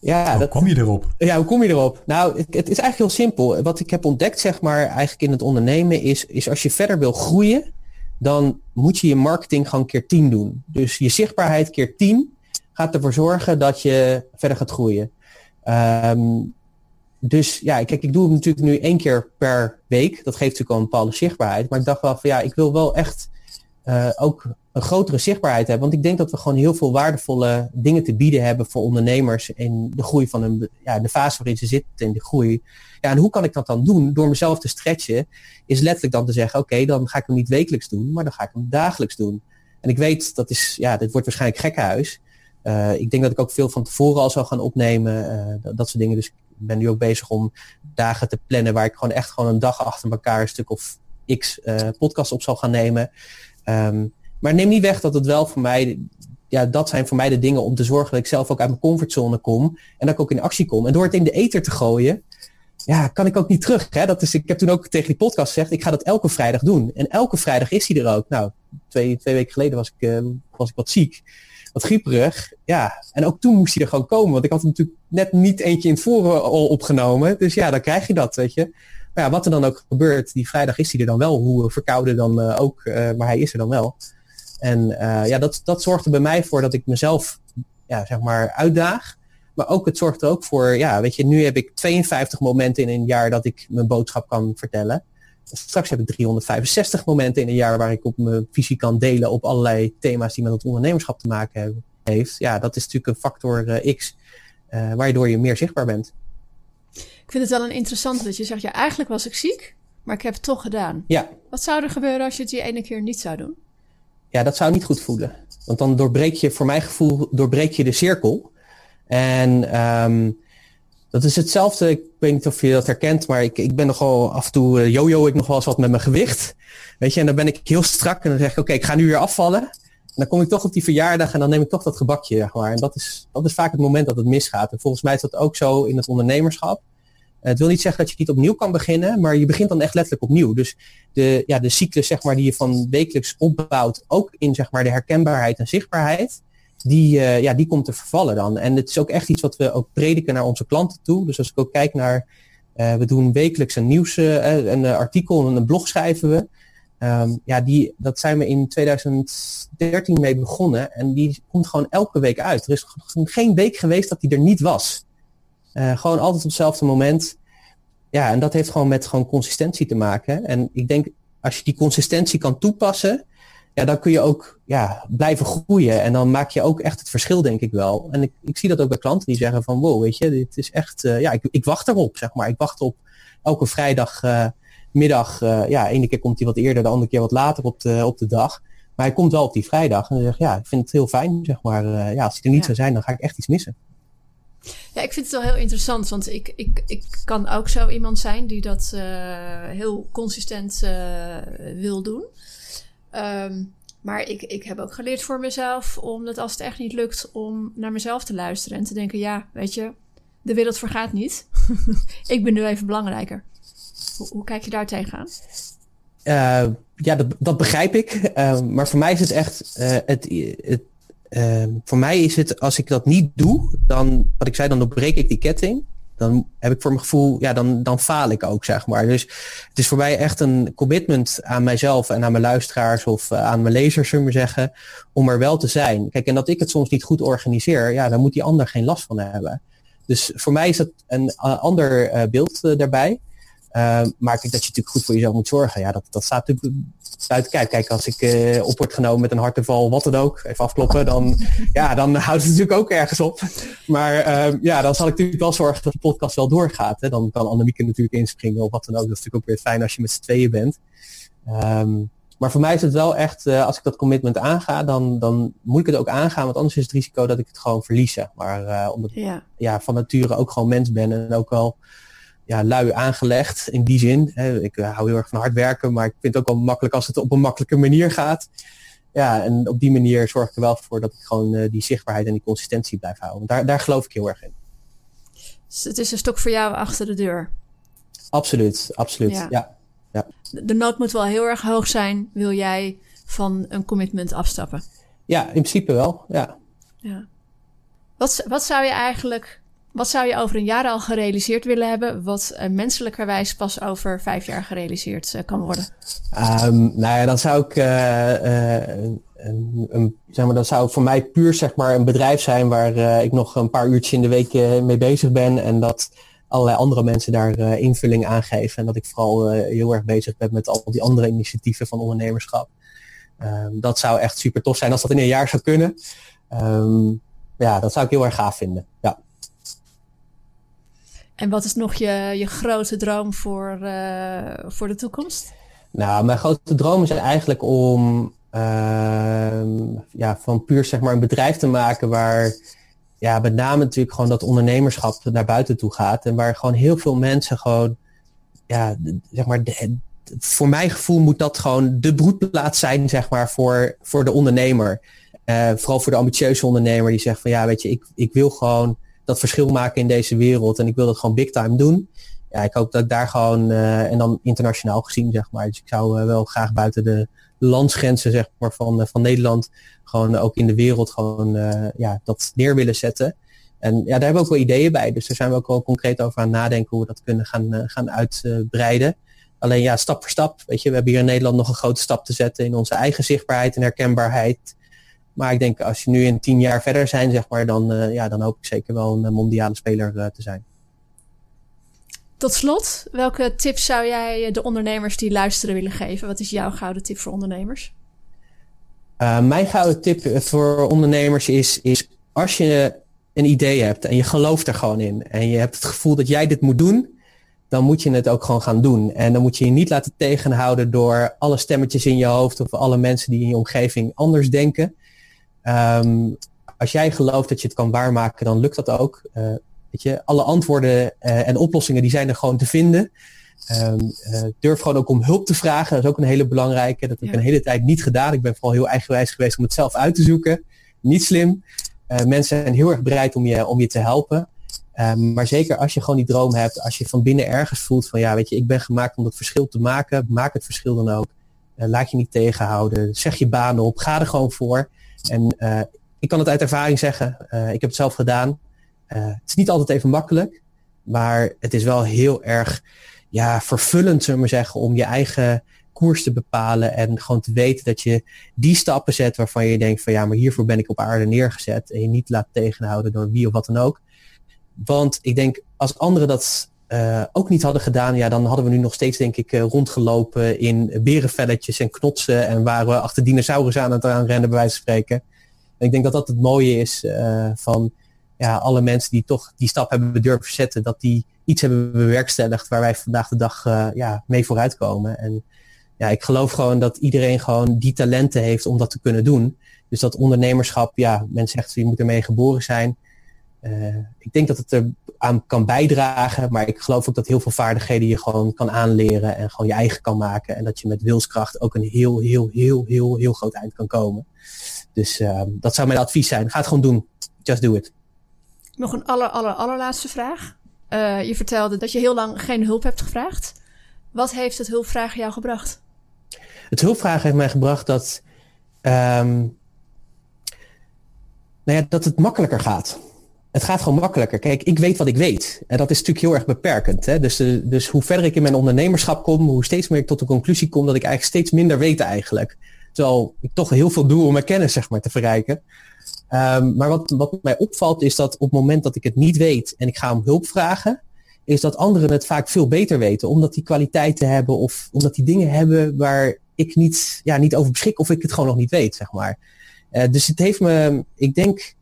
Ja, hoe dat, kom je erop? Ja, hoe kom je erop? Nou, het, het, is eigenlijk heel simpel. Wat ik heb ontdekt, zeg maar, eigenlijk in het ondernemen is, is als je verder wil groeien, dan moet je je marketing gewoon keer 10 doen. Dus je zichtbaarheid keer 10 gaat ervoor zorgen dat je verder gaat groeien. Um, dus ja, kijk, ik doe het natuurlijk nu één keer per week. Dat geeft natuurlijk al een bepaalde zichtbaarheid. Maar ik dacht wel van ja, ik wil wel echt uh, ook een grotere zichtbaarheid hebben. Want ik denk dat we gewoon heel veel waardevolle dingen te bieden hebben voor ondernemers in de groei van hun, ja, de fase waarin ze zitten in de groei. Ja, en hoe kan ik dat dan doen? Door mezelf te stretchen, is letterlijk dan te zeggen, oké, dan ga ik hem niet wekelijks doen, maar dan ga ik hem dagelijks doen. En ik weet, dat is, ja, dit wordt waarschijnlijk gekkenhuis. Uh, ik denk dat ik ook veel van tevoren al zou gaan opnemen, uh, dat, soort dingen. Dus ik ben nu ook bezig om dagen te plannen waar ik gewoon echt gewoon een dag achter elkaar een stuk of x uh, podcast op zal gaan nemen. Um, maar neem niet weg dat het wel voor mij, ja, dat zijn voor mij de dingen om te zorgen dat ik zelf ook uit mijn comfortzone kom en dat ik ook in actie kom. En door het in de ether te gooien, ja, kan ik ook niet terug. Hè? Dat is, ik heb toen ook tegen die podcast gezegd, ik ga dat elke vrijdag doen. En elke vrijdag is hij er ook. Nou, twee, twee weken geleden was ik, uh, was ik wat ziek, wat grieperig. Ja, en ook toen moest hij er gewoon komen. Want ik had hem natuurlijk net niet eentje in het voren al opgenomen. Dus ja, dan krijg je dat, weet je. Maar ja, wat er dan ook gebeurt, die vrijdag is hij er dan wel. Hoe verkouden dan uh, ook, uh, maar hij is er dan wel. En uh, ja, dat, dat zorgt er bij mij voor dat ik mezelf, ja, zeg maar, uitdaag. Maar ook, het zorgt er ook voor, ja, weet je, nu heb ik 52 momenten in een jaar dat ik mijn boodschap kan vertellen. Straks heb ik 365 momenten in een jaar waar ik op mijn visie kan delen op allerlei thema's die met het ondernemerschap te maken hebben, heeft. Ja, dat is natuurlijk een factor uh, X, uh, waardoor je meer zichtbaar bent. Ik vind het wel een interessante dat je zegt, ja, eigenlijk was ik ziek, maar ik heb het toch gedaan. Ja. Wat zou er gebeuren als je het die ene keer niet zou doen? Ja, dat zou niet goed voelen. Want dan doorbreek je, voor mijn gevoel, doorbreek je de cirkel. En um, dat is hetzelfde. Ik weet niet of je dat herkent, maar ik, ik ben nogal af en toe uh, yo-yo ik nog wel eens wat met mijn gewicht. Weet je, en dan ben ik heel strak en dan zeg ik, oké, ik ga nu weer afvallen. En dan kom ik toch op die verjaardag en dan neem ik toch dat gebakje, maar. En dat is, dat is vaak het moment dat het misgaat. En volgens mij is dat ook zo in het ondernemerschap. Het wil niet zeggen dat je niet opnieuw kan beginnen, maar je begint dan echt letterlijk opnieuw. Dus de, ja, de cyclus zeg maar, die je van wekelijks opbouwt, ook in zeg maar, de herkenbaarheid en zichtbaarheid, die, uh, ja, die komt te vervallen dan. En het is ook echt iets wat we ook prediken naar onze klanten toe. Dus als ik ook kijk naar, uh, we doen wekelijks een nieuws, een artikel en een blog schrijven we. Um, ja, die, dat zijn we in 2013 mee begonnen en die komt gewoon elke week uit. Er is geen week geweest dat die er niet was. Uh, gewoon altijd op hetzelfde moment. Ja, en dat heeft gewoon met gewoon consistentie te maken. En ik denk, als je die consistentie kan toepassen, ja, dan kun je ook ja, blijven groeien. En dan maak je ook echt het verschil, denk ik wel. En ik, ik zie dat ook bij klanten die zeggen van, wow, weet je, dit is echt, uh, ja, ik, ik wacht erop, zeg maar. Ik wacht op elke vrijdagmiddag. Uh, uh, ja, ene keer komt hij wat eerder, de andere keer wat later op de, op de dag. Maar hij komt wel op die vrijdag. En dan zeg ik, ja, ik vind het heel fijn, zeg maar. ja, als hij er niet ja. zou zijn, dan ga ik echt iets missen. Ja, ik vind het wel heel interessant, want ik, ik, ik kan ook zo iemand zijn die dat uh, heel consistent uh, wil doen. Um, maar ik, ik heb ook geleerd voor mezelf om dat als het echt niet lukt, om naar mezelf te luisteren en te denken: ja, weet je, de wereld vergaat niet. ik ben nu even belangrijker. Hoe, kijk je daar tegenaan? Uh, ja, dat, dat begrijp ik. Uh, maar voor mij is het echt. Het, voor mij is het, als ik dat niet doe, dan, wat ik zei, dan doorbreek ik die ketting dan heb ik voor mijn gevoel, ja, dan, dan faal ik ook, zeg maar. Dus het is voor mij echt een commitment aan mijzelf en aan mijn luisteraars of uh, aan mijn lezers, zullen we zeggen, om er wel te zijn. Kijk, en dat ik het soms niet goed organiseer, ja, dan moet die ander geen last van hebben. Dus voor mij is dat een uh, ander uh, beeld daarbij. Maar ik denk dat je natuurlijk goed voor jezelf moet zorgen. Ja, dat, dat staat natuurlijk buiten kijf. Kijk, als ik uh, op word genomen met een harteval, wat dan ook, even afkloppen, dan, ja, dan houdt het natuurlijk ook ergens op. Maar uh, ja, dan zal ik natuurlijk wel zorgen dat de podcast wel doorgaat. Hè. Dan kan Annemieke natuurlijk inspringen of wat dan ook. Dat is natuurlijk ook weer fijn als je met z'n tweeën bent. Um, maar voor mij is het wel echt, uh, als ik dat commitment aanga, dan, dan moet ik het ook aangaan. Want anders is het risico dat ik het gewoon verlies. Maar omdat ja. ja, van nature ook gewoon mens ben en ook wel ja, lui aangelegd in die zin. Hè. Ik uh, hou heel erg van hard werken, maar ik vind het ook wel makkelijk als het op een makkelijke manier gaat. Ja, en op die manier zorg ik er wel voor dat ik gewoon uh, die zichtbaarheid en die consistentie blijf houden. Daar, daar geloof ik heel erg in. Dus het is een stok voor jou achter de deur. Absoluut, absoluut. Ja. ja. ja. De nood moet wel heel erg hoog zijn, wil jij van een commitment afstappen? Ja, in principe wel, ja. ja. Wat, wat zou je eigenlijk wat zou je over een jaar al gerealiseerd willen hebben, wat uh, menselijkerwijs pas over vijf jaar gerealiseerd uh, kan worden? Um, nou ja, dan zou ik, uh, een, een, zeg maar, dan zou voor mij puur zeg maar een bedrijf zijn waar ik nog een paar uurtjes in de week mee bezig ben en dat allerlei andere mensen daar invulling aan geven en dat ik vooral heel erg bezig ben met al die andere initiatieven van ondernemerschap. Um, dat zou echt super tof zijn als dat in een jaar zou kunnen. Um, ja, dat zou ik heel erg gaaf vinden. Ja. En wat is nog je, je grote droom voor, uh, voor de toekomst? Nou, mijn grote droom is eigenlijk om uh, ja, van puur zeg maar een bedrijf te maken waar ja, met name natuurlijk gewoon dat ondernemerschap naar buiten toe gaat. En waar gewoon heel veel mensen gewoon, ja, zeg maar, voor mijn gevoel moet dat gewoon de broedplaats zijn, zeg maar, voor, voor de ondernemer. Uh, vooral voor de ambitieuze ondernemer die zegt van ja, weet je, ik, ik wil gewoon dat verschil maken in deze wereld. En ik wil dat gewoon big time doen. Ja, ik hoop dat daar gewoon, uh, en dan internationaal gezien, zeg maar. Dus ik zou uh, wel graag buiten de landsgrenzen, zeg maar, van, uh, van Nederland, gewoon ook in de wereld gewoon, ja, dat neer willen zetten. En ja, daar hebben we ook wel ideeën bij. Dus daar zijn we ook wel concreet over aan nadenken hoe we dat kunnen gaan, gaan uitbreiden. Alleen ja, stap voor stap. Weet je, we hebben hier in Nederland nog een grote stap te zetten in onze eigen zichtbaarheid en herkenbaarheid. Maar ik denk als je nu in tien jaar verder zijn, zeg maar, dan, uh, ja, dan hoop ik zeker wel een mondiale speler uh, te zijn. Tot slot, welke tips zou jij de ondernemers die luisteren willen geven? Wat is jouw gouden tip voor ondernemers? Uh, mijn gouden tip voor ondernemers is, is als je een idee hebt en je gelooft er gewoon in en je hebt het gevoel dat jij dit moet doen, dan moet je het ook gewoon gaan doen. En dan moet je je niet laten tegenhouden door alle stemmetjes in je hoofd of alle mensen die in je omgeving anders denken. Um, als jij gelooft dat je het kan waarmaken, dan lukt dat ook. Uh, weet je, alle antwoorden uh, en oplossingen die zijn er gewoon te vinden. Um, uh, durf gewoon ook om hulp te vragen. Dat is ook een hele belangrijke. Dat heb ik ja. een hele tijd niet gedaan. Ik ben vooral heel eigenwijs geweest om het zelf uit te zoeken. Niet slim. mensen zijn heel erg bereid om je, om je te helpen. Um, maar zeker als je gewoon die droom hebt, als je van binnen ergens voelt van ja, weet je, ik ben gemaakt om dat verschil te maken, maak het verschil dan ook. laat je niet tegenhouden, zeg je baan op, ga er gewoon voor. En uh, ik kan het uit ervaring zeggen. Uh, ik heb het zelf gedaan. Uh, het is niet altijd even makkelijk. Maar het is wel heel erg ja, vervullend, zullen we zeggen, om je eigen koers te bepalen. En gewoon te weten dat je die stappen zet waarvan je denkt van ja, maar hiervoor ben ik op aarde neergezet. En je niet laat tegenhouden door wie of wat dan ook. Want ik denk, als anderen dat uh, ook niet hadden gedaan, ja, dan hadden we nu nog steeds, denk ik, uh, rondgelopen in berenvelletjes en knotsen en waren we achter dinosaurus aan het aanrennen, bij wijze van spreken. En ik denk dat dat het mooie is uh, van ja, alle mensen die toch die stap hebben durven zetten, dat die iets hebben bewerkstelligd waar wij vandaag de dag ja, mee vooruitkomen. En ja, ik geloof gewoon dat iedereen gewoon die talenten heeft om dat te kunnen doen. Dus dat ondernemerschap, ja, men zegt je moet ermee geboren zijn. Ik denk dat het er aan kan bijdragen, maar ik geloof ook dat heel veel vaardigheden je gewoon kan aanleren en gewoon je eigen kan maken. En dat je met wilskracht ook een heel, heel, heel, heel, heel groot eind kan komen. Dus dat zou mijn advies zijn. Ga het gewoon doen. Just do it. Nog een aller, aller, allerlaatste vraag. je vertelde dat je heel lang geen hulp hebt gevraagd. Wat heeft het hulpvragen jou gebracht? Het hulpvragen heeft mij gebracht dat, um, nou ja, dat het makkelijker gaat. Het gaat gewoon makkelijker. Kijk, ik weet wat ik weet. En dat is natuurlijk heel erg beperkend. Hè? Dus, uh, dus hoe verder ik in mijn ondernemerschap kom, hoe steeds meer ik tot de conclusie kom dat ik eigenlijk steeds minder weet eigenlijk. Terwijl ik toch heel veel doe om mijn kennis zeg maar, te verrijken. Um, maar wat, wat mij opvalt is dat op het moment dat ik het niet weet en ik ga om hulp vragen, is dat anderen het vaak veel beter weten. Omdat die kwaliteiten hebben of omdat die dingen hebben waar ik niet, ja, niet over beschik of ik het gewoon nog niet weet, zeg maar. Uh, dus het heeft me, ik denk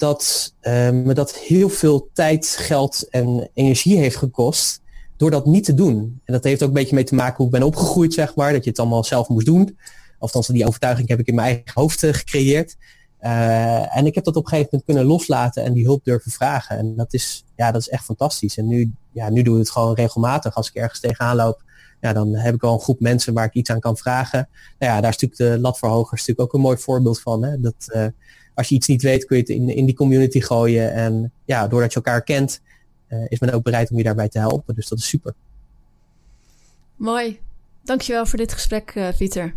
dat uh, me dat heel veel tijd, geld en energie heeft gekost door dat niet te doen. En dat heeft ook een beetje mee te maken hoe ik ben opgegroeid, zeg maar. Dat je het allemaal zelf moest doen. Althans, die overtuiging heb ik in mijn eigen hoofd uh, gecreëerd. Uh, en ik heb dat op een gegeven moment kunnen loslaten en die hulp durven vragen. En dat is, ja, dat is echt fantastisch. En nu, ja, nu doe ik het gewoon regelmatig. Als ik ergens tegenaan loop, ja, dan heb ik al een groep mensen waar ik iets aan kan vragen. Nou ja, daar is natuurlijk de latverhogers natuurlijk ook een mooi voorbeeld van. Hè? Dat als je iets niet weet, kun je het in, in die community gooien. En ja, doordat je elkaar kent, uh, is men ook bereid om je daarbij te helpen. Dus dat is super. Mooi. Dankjewel voor dit gesprek, uh, Pieter.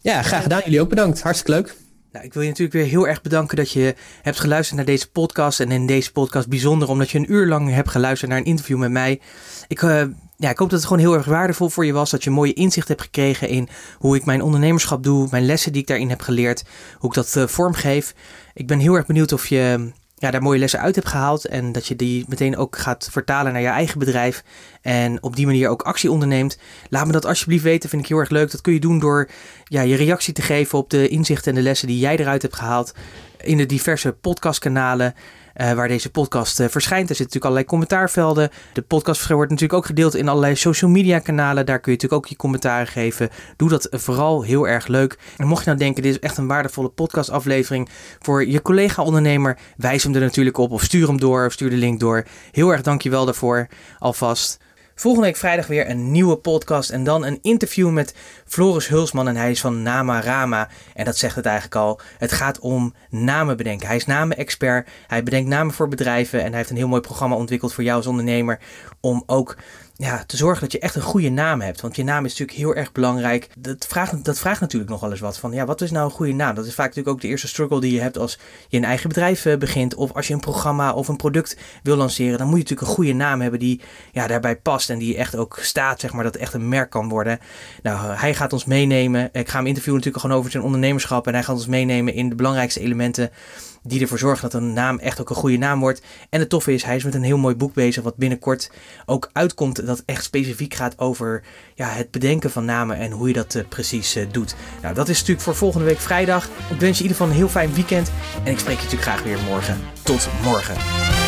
Ja, graag gedaan. Jullie ook bedankt. Hartstikke leuk. Nou, ik wil je natuurlijk weer heel erg bedanken dat je hebt geluisterd naar deze podcast. En in deze podcast bijzonder omdat je een uur lang hebt geluisterd naar een interview met mij. Ik, uh, ja, ik hoop dat het gewoon heel erg waardevol voor je was. Dat je mooie inzicht hebt gekregen in hoe ik mijn ondernemerschap doe. Mijn lessen die ik daarin heb geleerd. Hoe ik dat uh, vormgeef. Ik ben heel erg benieuwd of je ja, daar mooie lessen uit hebt gehaald. En dat je die meteen ook gaat vertalen naar je eigen bedrijf. En op die manier ook actie onderneemt. Laat me dat alsjeblieft weten. Vind ik heel erg leuk. Dat kun je doen door ja, je reactie te geven op de inzichten en de lessen die jij eruit hebt gehaald. In de diverse podcastkanalen. Uh, waar deze podcast uh, verschijnt. Er zitten natuurlijk allerlei commentaarvelden. De podcast wordt natuurlijk ook gedeeld in allerlei social media kanalen. Daar kun je natuurlijk ook je commentaren geven. Doe dat vooral heel erg leuk. En mocht je nou denken, dit is echt een waardevolle podcastaflevering voor je collega-ondernemer, wijs hem er natuurlijk op of stuur hem door of stuur de link door. Heel erg dankjewel daarvoor alvast. Volgende week vrijdag weer een nieuwe podcast en dan een interview met Floris Hulsman en hij is van Nama Rama. En dat zegt het eigenlijk al. Het gaat om namen bedenken. Hij is namen-expert. Hij bedenkt namen voor bedrijven en hij heeft een heel mooi programma ontwikkeld voor jou als ondernemer om ook ja, te zorgen dat je echt een goede naam hebt. Want je naam is natuurlijk heel erg belangrijk. Dat vraagt, dat vraagt natuurlijk nogal eens wat. Van ja, wat is nou een goede naam? Dat is vaak natuurlijk ook de eerste struggle die je hebt als je een eigen bedrijf uh, begint. Of als je een programma of een product wil lanceren. Dan moet je natuurlijk een goede naam hebben die ja, daarbij past. En die echt ook staat, zeg maar, dat echt een merk kan worden. Nou, uh, hij gaat ons meenemen. Ik ga hem interviewen natuurlijk gewoon over zijn ondernemerschap. En hij gaat ons meenemen in de belangrijkste elementen die ervoor zorgen dat een naam echt ook een goede naam wordt. En het toffe is, hij is met een heel mooi boek bezig, wat binnenkort ook uitkomt, dat echt specifiek gaat over ja, het bedenken van namen en hoe je dat uh, precies uh, doet. Nou, dat is natuurlijk voor volgende week vrijdag. Ik wens je in ieder geval een heel fijn weekend en ik spreek je natuurlijk graag weer morgen. Tot morgen.